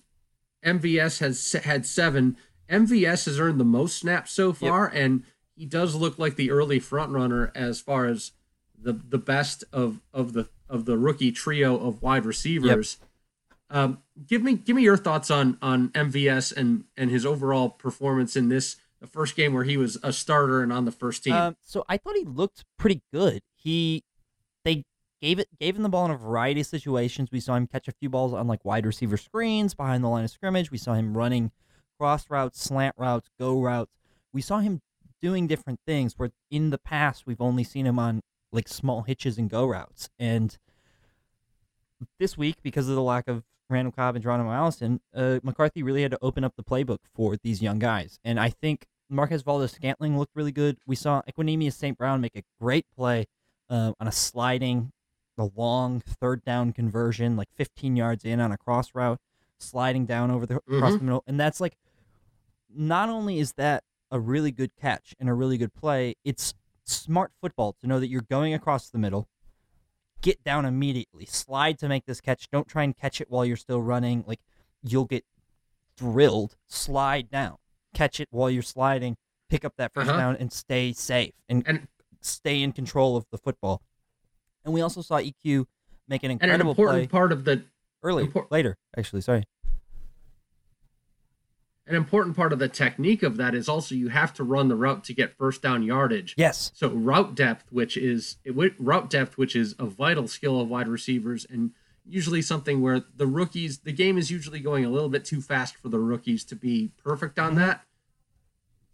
MVS has had seven. MVS has earned the most snaps so far, and he does look like the early front runner as far as the the best of of the of the rookie trio of wide receivers. Um, give me give me your thoughts on on MVS and and his overall performance in this the first game where he was a starter and on the first team. Um, so I thought he looked pretty good. He they gave it gave him the ball in a variety of situations. We saw him catch a few balls on like wide receiver screens behind the line of scrimmage. We saw him running cross routes, slant routes, go routes. We saw him doing different things where in the past we've only seen him on like small hitches and go routes. And this week, because of the lack of Randall Cobb and Geronimo Allison, uh, McCarthy really had to open up the playbook for these young guys. And I think Marquez Valdes-Scantling looked really good. We saw Equanimeous St. Brown make a great play uh, on a sliding, a long third down conversion, like 15 yards in on a cross route, sliding down over the across Mhm. the middle. And that's like, not only is that a really good catch and a really good play, it's smart football to know that you're going across the middle, get down immediately, slide to make this catch. Don't try and catch it while you're still running. Like you'll get drilled. Slide down, catch it while you're sliding, pick up that 1st Uh-huh. down, and stay safe and, And- stay in control of the football. And we also saw EQ make an and an important part of the early, impor- later. Actually, sorry. an important part of the technique of that is also you have to run the route to get first down yardage. Yes, So route depth, which is it, route depth, which is a vital skill of wide receivers, and usually something where the rookies, the game is usually going a little bit too fast for the rookies to be perfect on mm-hmm. that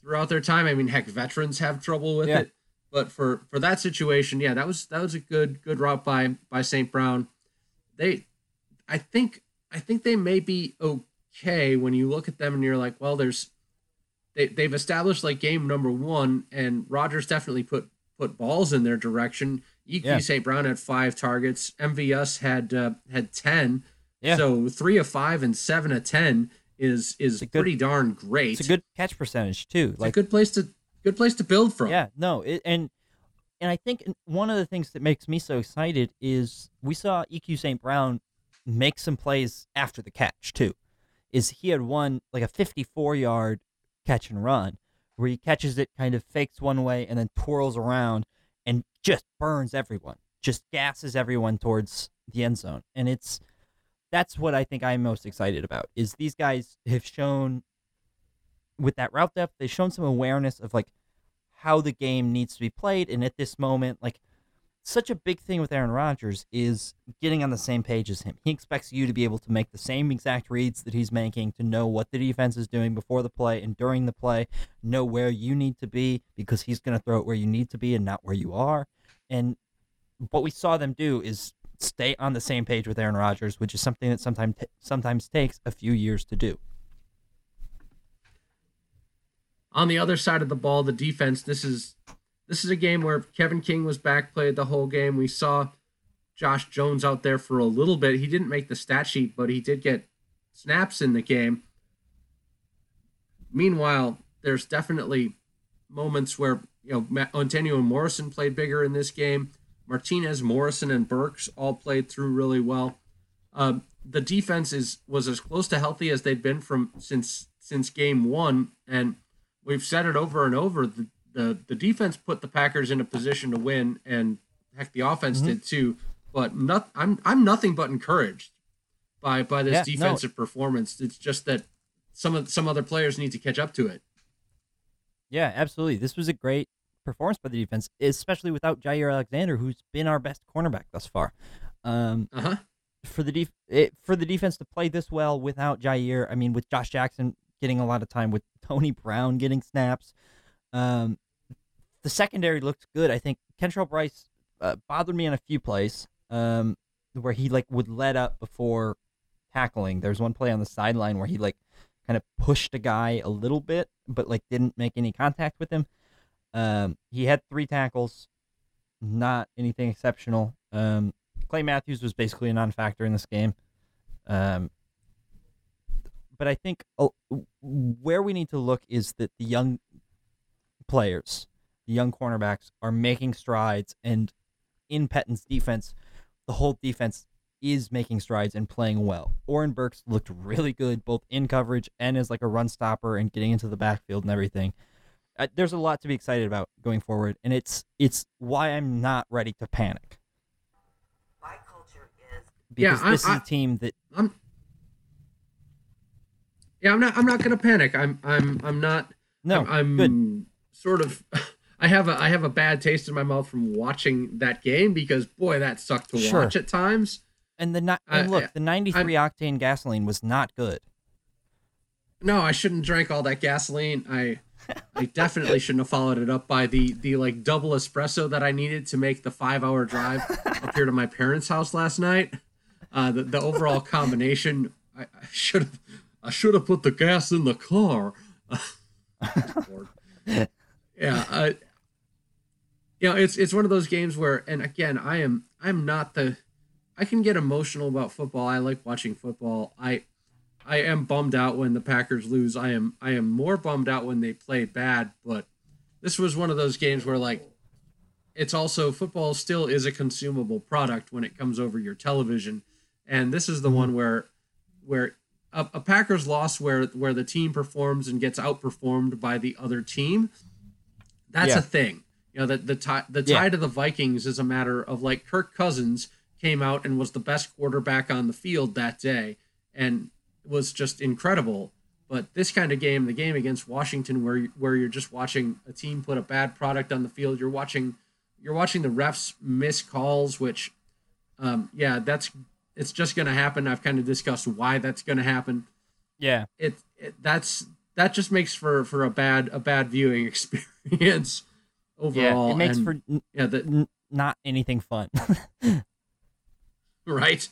throughout their time. I mean, heck, veterans have trouble with Yeah. it, but for for that situation, yeah, that was that was a good good route by by St. Brown. They, I think I think they may be okay when you look at them and you're like, well, there's they they've established like game number one, and Rodgers definitely put put balls in their direction. EQ Yeah. St. Brown had five targets. MVS had uh, had ten. Yeah. So three of five and seven of ten is is good- pretty darn great. it's a good catch percentage too. It's like a good place to good place to build from. Yeah, no, it, and and I think one of the things that makes me so excited is we saw EQ St. Brown make some plays after the catch too. Is he had one like a 54 yard catch and run where he catches it, kind of fakes one way, and then twirls around just burns everyone, just gasses everyone towards the end zone, and it's that's what I think I'm most excited about. Is these guys have shown with that route depth, they've shown some awareness of like how the game needs to be played. And at this moment, like such a big thing with Aaron Rodgers is getting on the same page as him. He expects you to be able to make the same exact reads that he's making, to know what the defense is doing before the play and during the play, know where you need to be because he's going to throw it where you need to be and not where you are. And what we saw them do is stay on the same page with Aaron Rodgers, which is something that sometimes sometimes takes a few years to do. On the other side of the ball, the defense. This is this is a game where Kevin King was back, played the whole game. We saw Josh Jones out there for a little bit. He didn't make the stat sheet, but he did get snaps in the game. Meanwhile, there's definitely moments where you know Antonio and Morrison played bigger in this game. Martinez, Morrison, and Burks all played through really well. Um, the defense is was as close to healthy as they'd been from since since game one, and we've said it over and over. The the, the defense put the Packers in a position to win, and heck, the offense Mhm. did too. But not, I'm I'm nothing but encouraged by by this Yeah, no. defensive performance. It's just that some of some other players need to catch up to it. Yeah, absolutely. This was a great performance by the defense, especially without Jaire Alexander, who's been our best cornerback thus far. Um, Uh huh. for the def- it, for the defense to play this well without Jaire, I mean, with Josh Jackson getting a lot of time, with Tony Brown getting snaps, um, the secondary looked good. I think Kentrell Brice uh, bothered me on a few plays um, where he like would let up before tackling. There's one play on the sideline where he like kind of pushed a guy a little bit, but like didn't make any contact with him. Um, he had three tackles, not anything exceptional. Um, Clay Matthews was basically a non-factor in this game. Um, but I think oh, where we need to look is that the young players, the young cornerbacks, are making strides, and in Pettine's defense, the whole defense is making strides and playing well. Oren Burks looked really good both in coverage and as like a run stopper and getting into the backfield and everything. Uh, there's a lot to be excited about going forward, and it's it's why I'm not ready to panic. My culture is Because Yeah, I- this is I- a team that I'm yeah, I'm not. I'm not gonna panic. I'm. I'm. I'm not. no I'm, I'm good. Sort of. I have a. I have a bad taste in my mouth from watching that game because boy, that sucked to Sure. watch at times. And the ni- and look, I- the 93 octane gasoline was not good. No, I shouldn't drink all that gasoline. I. I definitely shouldn't have followed it up by the the like double espresso that I needed to make the five hour drive up here to my parents' house last night. Uh, the the overall combination, I, I should have I should have put the gas in the car. Yeah, uh, you know, it's it's one of those games where, and again, I am I'm not the, I can get emotional about football. I like watching football. I I am bummed out when the Packers lose. I am I am more bummed out when they play bad. But this was one of those games where like, it's also football still is a consumable product when it comes over your television, and this is the one where where a, a Packers loss where where the team performs and gets outperformed by the other team. That's Yeah. a thing. You know that the tie the Yeah. tie to the Vikings is a matter of like Kirk Cousins came out and was the best quarterback on the field that day and was just incredible. But this kind of game, the game against Washington, where you- where you're just watching a team put a bad product on the field, you're watching you're watching the refs miss calls, which, um, yeah, that's it's just going to happen. I've kind of discussed why that's going to happen. Yeah. It, it that's that just makes for for a bad a bad viewing experience overall. Yeah. It makes and, for n- yeah the, n- not anything fun. right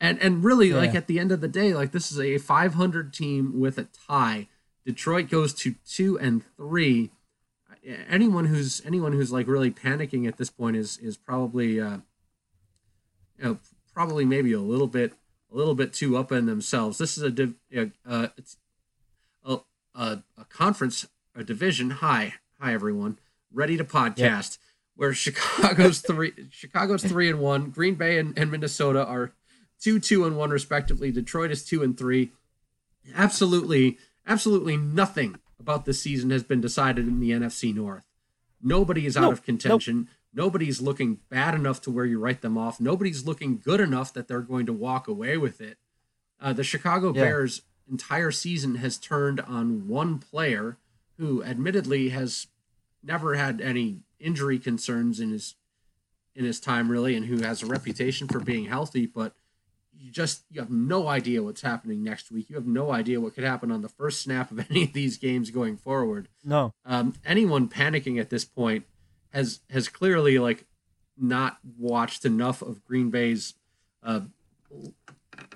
and and really like at the end of the day like this is a 500 team with a tie detroit goes to two and three anyone who's anyone who's like really panicking at this point is is probably uh you know probably maybe a little bit a little bit too up in themselves this is a div, uh, it's a, a, a conference a division. Hi hi everyone. Ready to podcast where chicago's three chicago's three and one green bay and, and minnesota are two two and one respectively. Detroit is two and three. Absolutely absolutely nothing about this season has been decided in the nfc north. Nobody is out Nope, of contention. Nobody's looking bad enough to where you write them off. Nobody's looking good enough that they're going to walk away with it. Uh, the chicago Yeah. bears entire season has turned on one player who admittedly has never had any injury concerns in his in his time really and who has a reputation for being healthy but you just you have no idea what's happening next week you have no idea what could happen on the first snap of any of these games going forward no. um, anyone panicking at this point has has clearly like not watched enough of Green Bay's uh,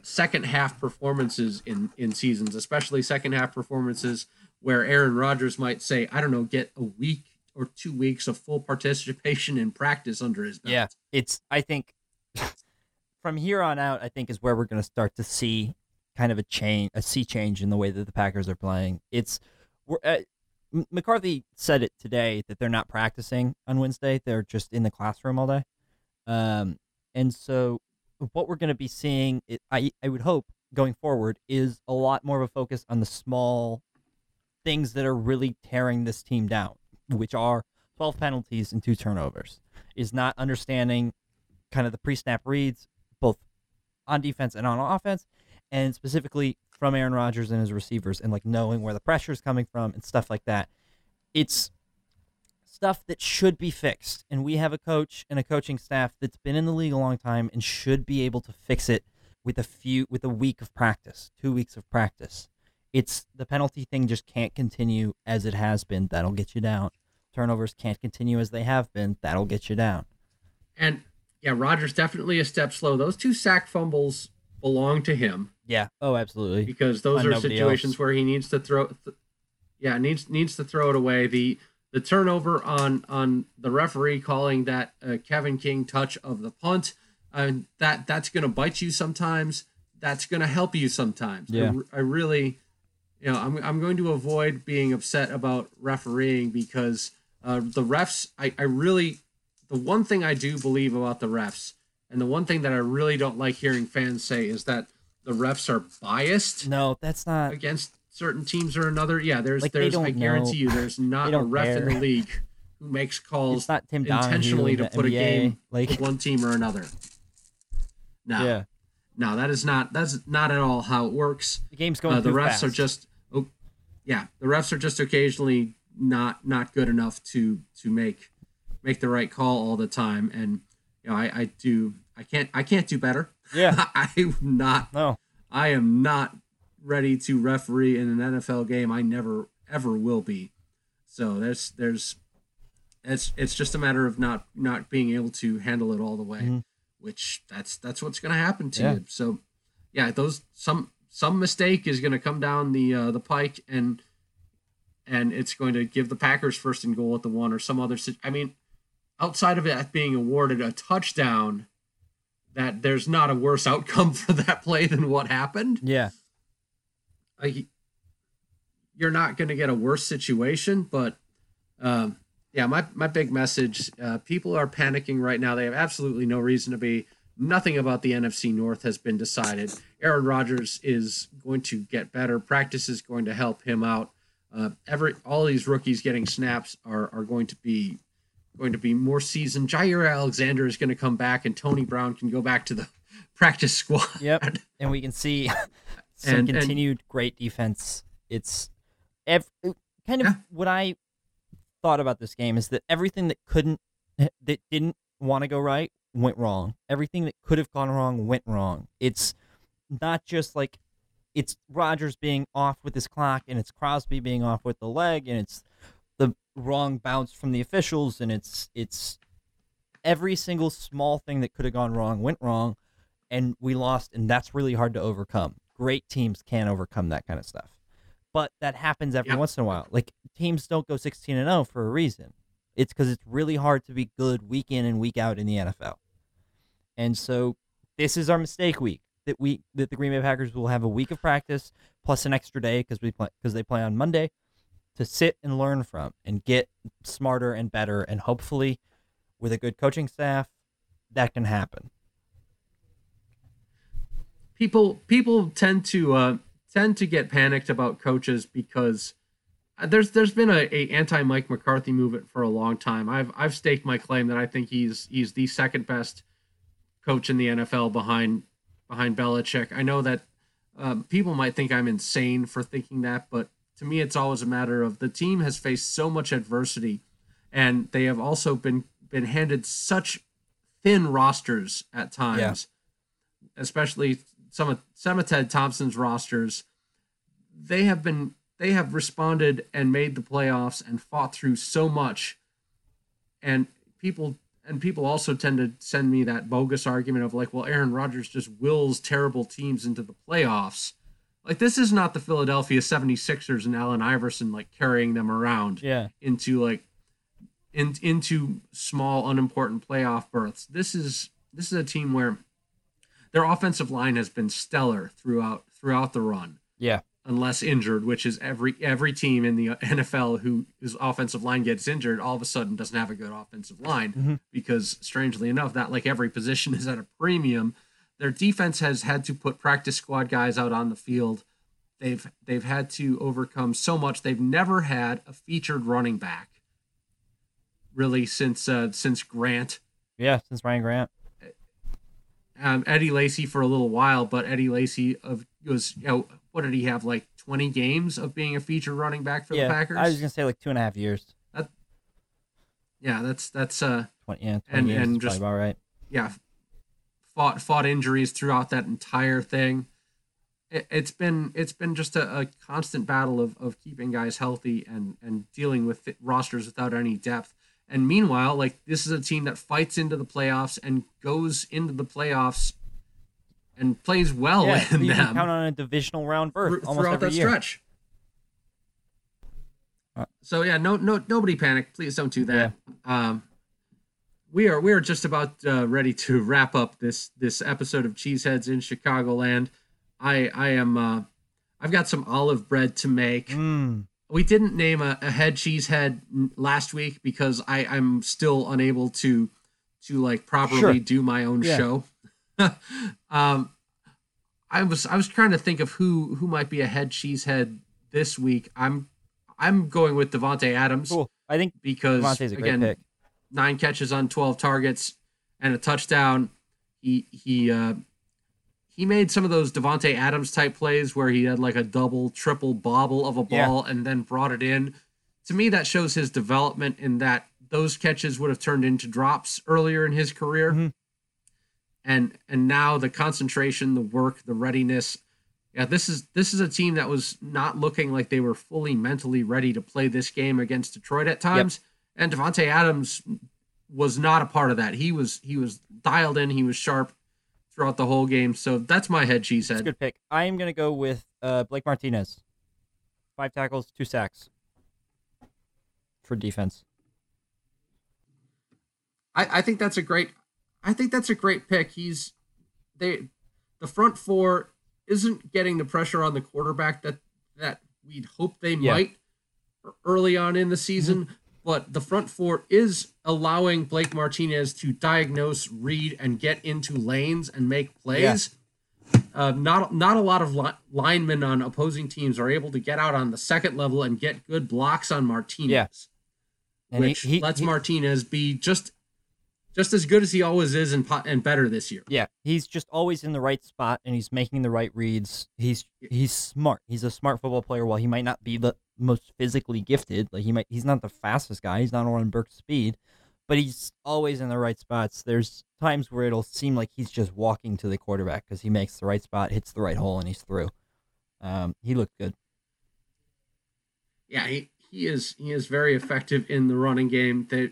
second half performances in in seasons, especially second half performances where Aaron Rodgers might say, I don't know, get a week or two weeks of full participation in practice under his belt. Yeah. It's I think from here on out, I think is where we're going to start to see kind of a change, a sea change in the way that the Packers are playing. It's we're, uh, McCarthy said it today that they're not practicing on Wednesday; they're just in the classroom all day. Um, and so what we're going to be seeing, it, I I would hope going forward, is a lot more of a focus on the small things that are really tearing this team down, which are 12 penalties and two turnovers. Is not understanding kind of the pre-snap reads, both on defense and on offense, and specifically from Aaron Rodgers and his receivers, and like knowing where the pressure is coming from and stuff like that. It's stuff that should be fixed, and we have a coach and a coaching staff that's been in the league a long time and should be able to fix it with a few with a week of practice, two weeks of practice. It's the penalty thing just can't continue as it has been. That'll get you down. turnovers can't continue as they have been, that'll get you down. And yeah, Rodgers definitely a step slow. Those two sack fumbles belong to him Yeah. Oh, absolutely. because those are situations else. where he needs to throw. Th- yeah, needs needs to throw it away. The the turnover on on the referee calling that uh, Kevin King touch of the punt, uh, that that's going to bite you sometimes. That's going to help you sometimes. I Yeah. r- I, really, you know, I'm I'm going to avoid being upset about refereeing because uh, the refs. I I really, the one thing I do believe about the refs, and the one thing that I really don't like hearing fans say is that the refs are biased No, that's not. against certain teams or another. Yeah, there's Like, there's I guarantee know. you there's not a ref in the league who makes calls intentionally to put a game like with one team or another. No, yeah, no, that is not that's not at all how it works. the game's going Uh, the refs fast. are just oh, yeah, the refs are just occasionally not not good enough to to make make the right call all the time. And you know, I, I do I can't I can't do better. yeah. I'm not No, I am not ready to referee in an NFL game. I never ever will be. So there's there's it's it's just a matter of not not being able to handle it all the way, Mhm. which that's that's what's going to happen to Yeah. you. So yeah, those some some mistake is going to come down the uh, the pike and and it's going to give the Packers first and goal at the one or some other I mean outside of it being awarded a touchdown that there's not a worse outcome for that play than what happened. yeah, Like, you're not going to get a worse situation, but um, yeah, my, my big message uh, people are panicking right now. They have absolutely no reason to be. Nothing about the NFC North has been decided. Aaron Rodgers is going to get better. Practice is going to help him out. Uh, every all these rookies getting snaps are, are going to be going to be more seasoned. Jaire Alexander is going to come back, and Tony Brown can go back to the practice squad. Yep. and we can see some And- and- continued great defense. It's ev- uh, kind of Yeah. what I thought about this game is that everything that couldn't eh, that didn't want to go right went wrong. Everything that could have gone wrong went wrong. It's not just like it's Rodgers being off with his clock and it's Crosby being off with the leg and it's the wrong bounce from the officials and it's it's every single small thing that could have gone wrong went wrong and we lost and that's really hard to overcome. Great teams can overcome that kind of stuff. But that happens every Yep. once in a while. Like teams don't go 16 and 0 for a reason. It's cuz it's really hard to be good week in and week out in the NFL. And so this is our mistake week that we that the Green Bay Packers will have a week of practice plus an extra day because we play because they play on Monday to sit and learn from and get smarter and better and hopefully with a good coaching staff that can happen. People people tend to uh, tend to get panicked about coaches because uh, there's there's been a, a anti Mike McCarthy movement for a long time. I've I've staked my claim that I think he's he's the second best coach in the NFL behind behind Belichick. I know that um, people might think I'm insane for thinking that, but to me, it's always a matter of the team has faced so much adversity, and they have also been been handed such thin rosters at times, especially some of some of Ted Thompson's rosters. They have been they have responded and made the playoffs and fought through so much, and people and people also tend to send me that bogus argument of like, well, Aaron Rodgers just wills terrible teams into the playoffs. Like this is not the Philadelphia 76ers and Allen Iverson like carrying them around Yeah. into like in, into small unimportant playoff berths. This is this is a team where their offensive line has been stellar throughout throughout the run Yeah. unless injured, which is every every team in the NFL who whose offensive line gets injured all of a sudden doesn't have a good offensive line Mhm. because strangely enough that like every position is at a premium. Their defense has had to put practice squad guys out on the field. They've they've had to overcome so much. They've never had a featured running back really since uh, since Grant Yeah, since Ryan Grant. Um, Eddie Lacy for a little while, but Eddie Lacy of was you know what did he have like twenty games of being a feature running back for yeah. the Packers? I was gonna say like two and a half years. That, yeah, that's that's uh Twenty yeah, 20 And- years and just- about right. yeah fought fought injuries throughout that entire thing, it, it's been it's been just a, a constant battle of, of keeping guys healthy and and dealing with rosters without any depth. And meanwhile, like this is a team that fights into the playoffs and goes into the playoffs and plays well yeah, in you them count on a divisional round berth thr- almost throughout every that year. stretch. So yeah, no, no, nobody panic. Please don't do that. Um, we are we are just about uh, ready to wrap up this this episode of Cheeseheads in Chicagoland. I I am uh, I've got some olive bread to make. Mm, We didn't name a, a head cheesehead n- last week because I I'm still unable to to like properly Sure. do my own Yeah. show. um, I was I was trying to think of who who might be a head cheesehead this week. I'm I'm going with Davante Adams cool. I think because again pick. nine catches on 12 targets and a touchdown. He he uh he made some of those Davante Adams type plays where he had like a double, triple bobble of a Yeah. ball and then brought it in. To me, that shows his development in that those catches would have turned into drops earlier in his career. Mhm. And and now the concentration, the work, the readiness. Yeah, this is this is a team that was not looking like they were fully mentally ready to play this game against Detroit at times. And Davante Adams was not a part of that. He was he was dialed in, he was sharp throughout the whole game. So that's my head It's cheesehead. a good pick. I am going to go with uh, Blake Martinez. Five tackles, two sacks for defense. I, I think that's a great I think that's a great pick. He's they the front four isn't getting the pressure on the quarterback that that we'd hope they Yeah. might early on in the season, but the front four is allowing Blake Martinez to diagnose, read, and get into lanes and make plays. Uh, not not a lot of li- linemen on opposing teams are able to get out on the second level and get good blocks on Martinez Yeah. And he- which he- lets he- Martinez be just just as good as he always is and and better this year. Yeah, he's just always in the right spot and he's making the right reads. He's he's smart. He's a smart football player. While he might not be the most physically gifted, like he might, he's not the fastest guy. He's not on Burks' speed, but he's always in the right spots. There's times where it'll seem like he's just walking to the quarterback because he makes the right spot, hits the right hole, and he's through. Um, he looked good. Yeah, he, he is he is very effective in the running game. They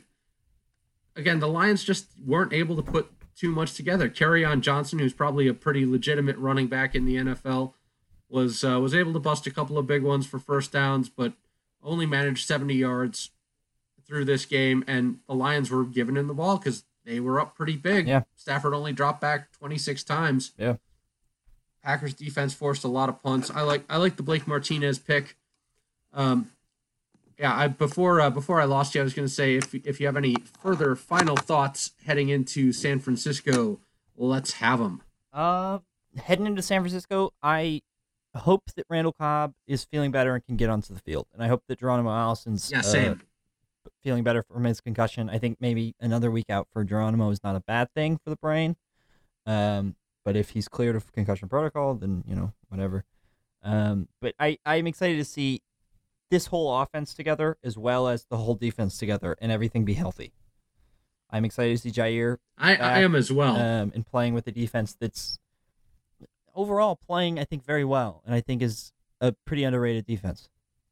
again the Lions just weren't able to put too much together. Kerryon Johnson, who's probably a pretty legitimate running back in the NFL, was uh, was able to bust a couple of big ones for first downs, but only managed 70 yards through this game. And the Lions were giving him the ball because they were up pretty big. Yeah. Stafford only dropped back 26 times. Yeah. Packers defense forced a lot of punts. I like I like the Blake Martinez pick. Um, yeah, I before uh, before I lost you, I was going to say if if you have any further final thoughts heading into San Francisco, let's have them. Uh, heading into San Francisco, I hope that Randall Cobb is feeling better and can get onto the field, and I hope that Geronimo Allison's Yeah, uh, feeling better from his concussion. I think maybe another week out for Geronimo is not a bad thing for the brain. Um, but if he's cleared of concussion protocol, then you know whatever. Um, but I I'm excited to see this whole offense together as well as the whole defense together and everything be healthy. I'm excited to see Jaire I, I am as well. um, and playing with a defense that's overall playing, I think, very well, and I think is a pretty underrated defense.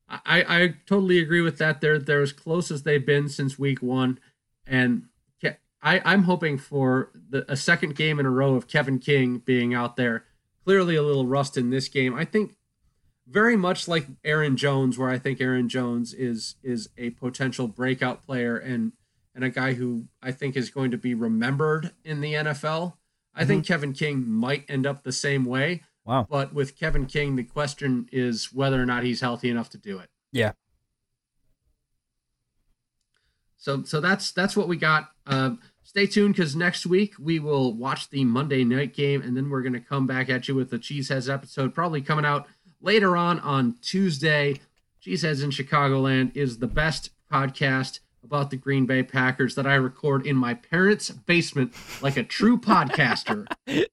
I, I totally agree with that. They're they're as close as they've been since week one, and I I'm hoping for the, a second game in a row of Kevin King being out there. Clearly a little rust in this game. I think very much like Aaron Jones, where I think Aaron Jones is is a potential breakout player and and a guy who I think is going to be remembered in the NFL. I think Kevin King might end up the same way. Wow. But with Kevin King, the question is whether or not he's healthy enough to do it. Yeah. So so that's that's what we got. Uh, stay tuned because next week we will watch the Monday night game, and then we're gonna come back at you with the Cheeseheads episode, probably coming out later on on Tuesday. Cheeseheads in Chicagoland is the best podcast about the Green Bay Packers that I record in my parents' basement like a true podcaster. I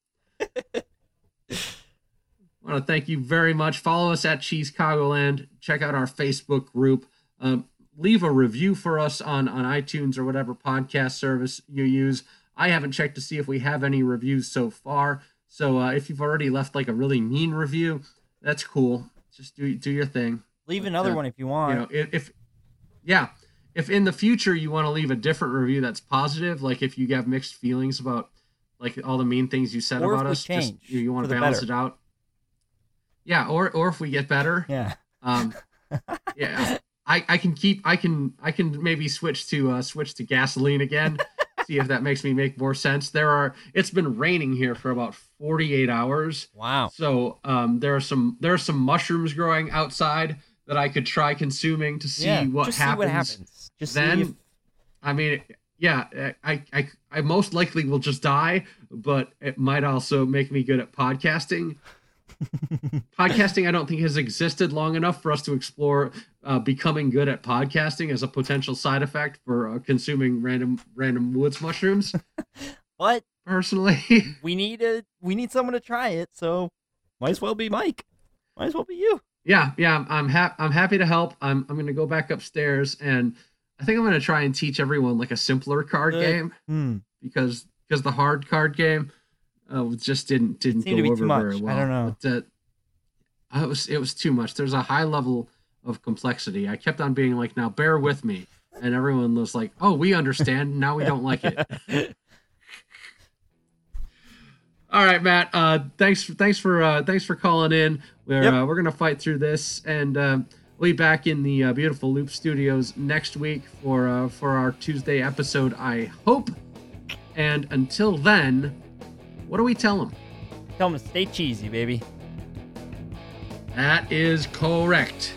want to thank you very much. Follow us at Cheese Chicagoland. Check out our Facebook group. Um, leave a review for us on, on iTunes or whatever podcast service you use. I haven't checked to see if we have any reviews so far. So uh, if you've already left like a really mean review, that's cool. Just do do your thing. Leave But, another uh, one if you want. You know, if, if yeah, if in the future you want to leave a different review that's positive, like if you have mixed feelings about like all the mean things you said Or about us, just you, you want to balance better. it out. Yeah, or or if we get better, yeah. um, yeah, I, I can keep I can I can maybe switch to uh, switch to gasoline again. see if that makes me make more sense. There are it's been raining here for about 48 hours. Wow. So um, there are some there are some mushrooms growing outside that I could try consuming to see yeah. what just happens. see what happens. Just Then- if I mean, yeah, I, I I most likely will just die, but it might also make me good at podcasting. podcasting, I don't think has existed long enough for us to explore uh, becoming good at podcasting as a potential side effect for uh, consuming random random woods mushrooms. but Personally, we need a we need someone to try it, so might as well be Mike. Might as well be you. yeah, yeah, I'm I'm, hap- I'm happy to help. I'm I'm gonna go back upstairs and I think I'm gonna try and teach everyone like a simpler card Good. game. Hmm. because because the hard card game uh, just didn't didn't go to be over too very much. I don't know. But, uh, it was it was too much. There's a high level of complexity. I kept on being like, "Now bear with me," and everyone was like, "Oh, we understand. Now we don't like it." All right, Matt. Uh, thanks thanks for uh, thanks for calling in. We're Yep. uh, we're gonna fight through this, and uh, we'll be back in the uh, beautiful Loop Studios next week for uh, for our Tuesday episode. I hope. And until then, what do we tell them? Tell them to stay cheesy, baby. That is correct.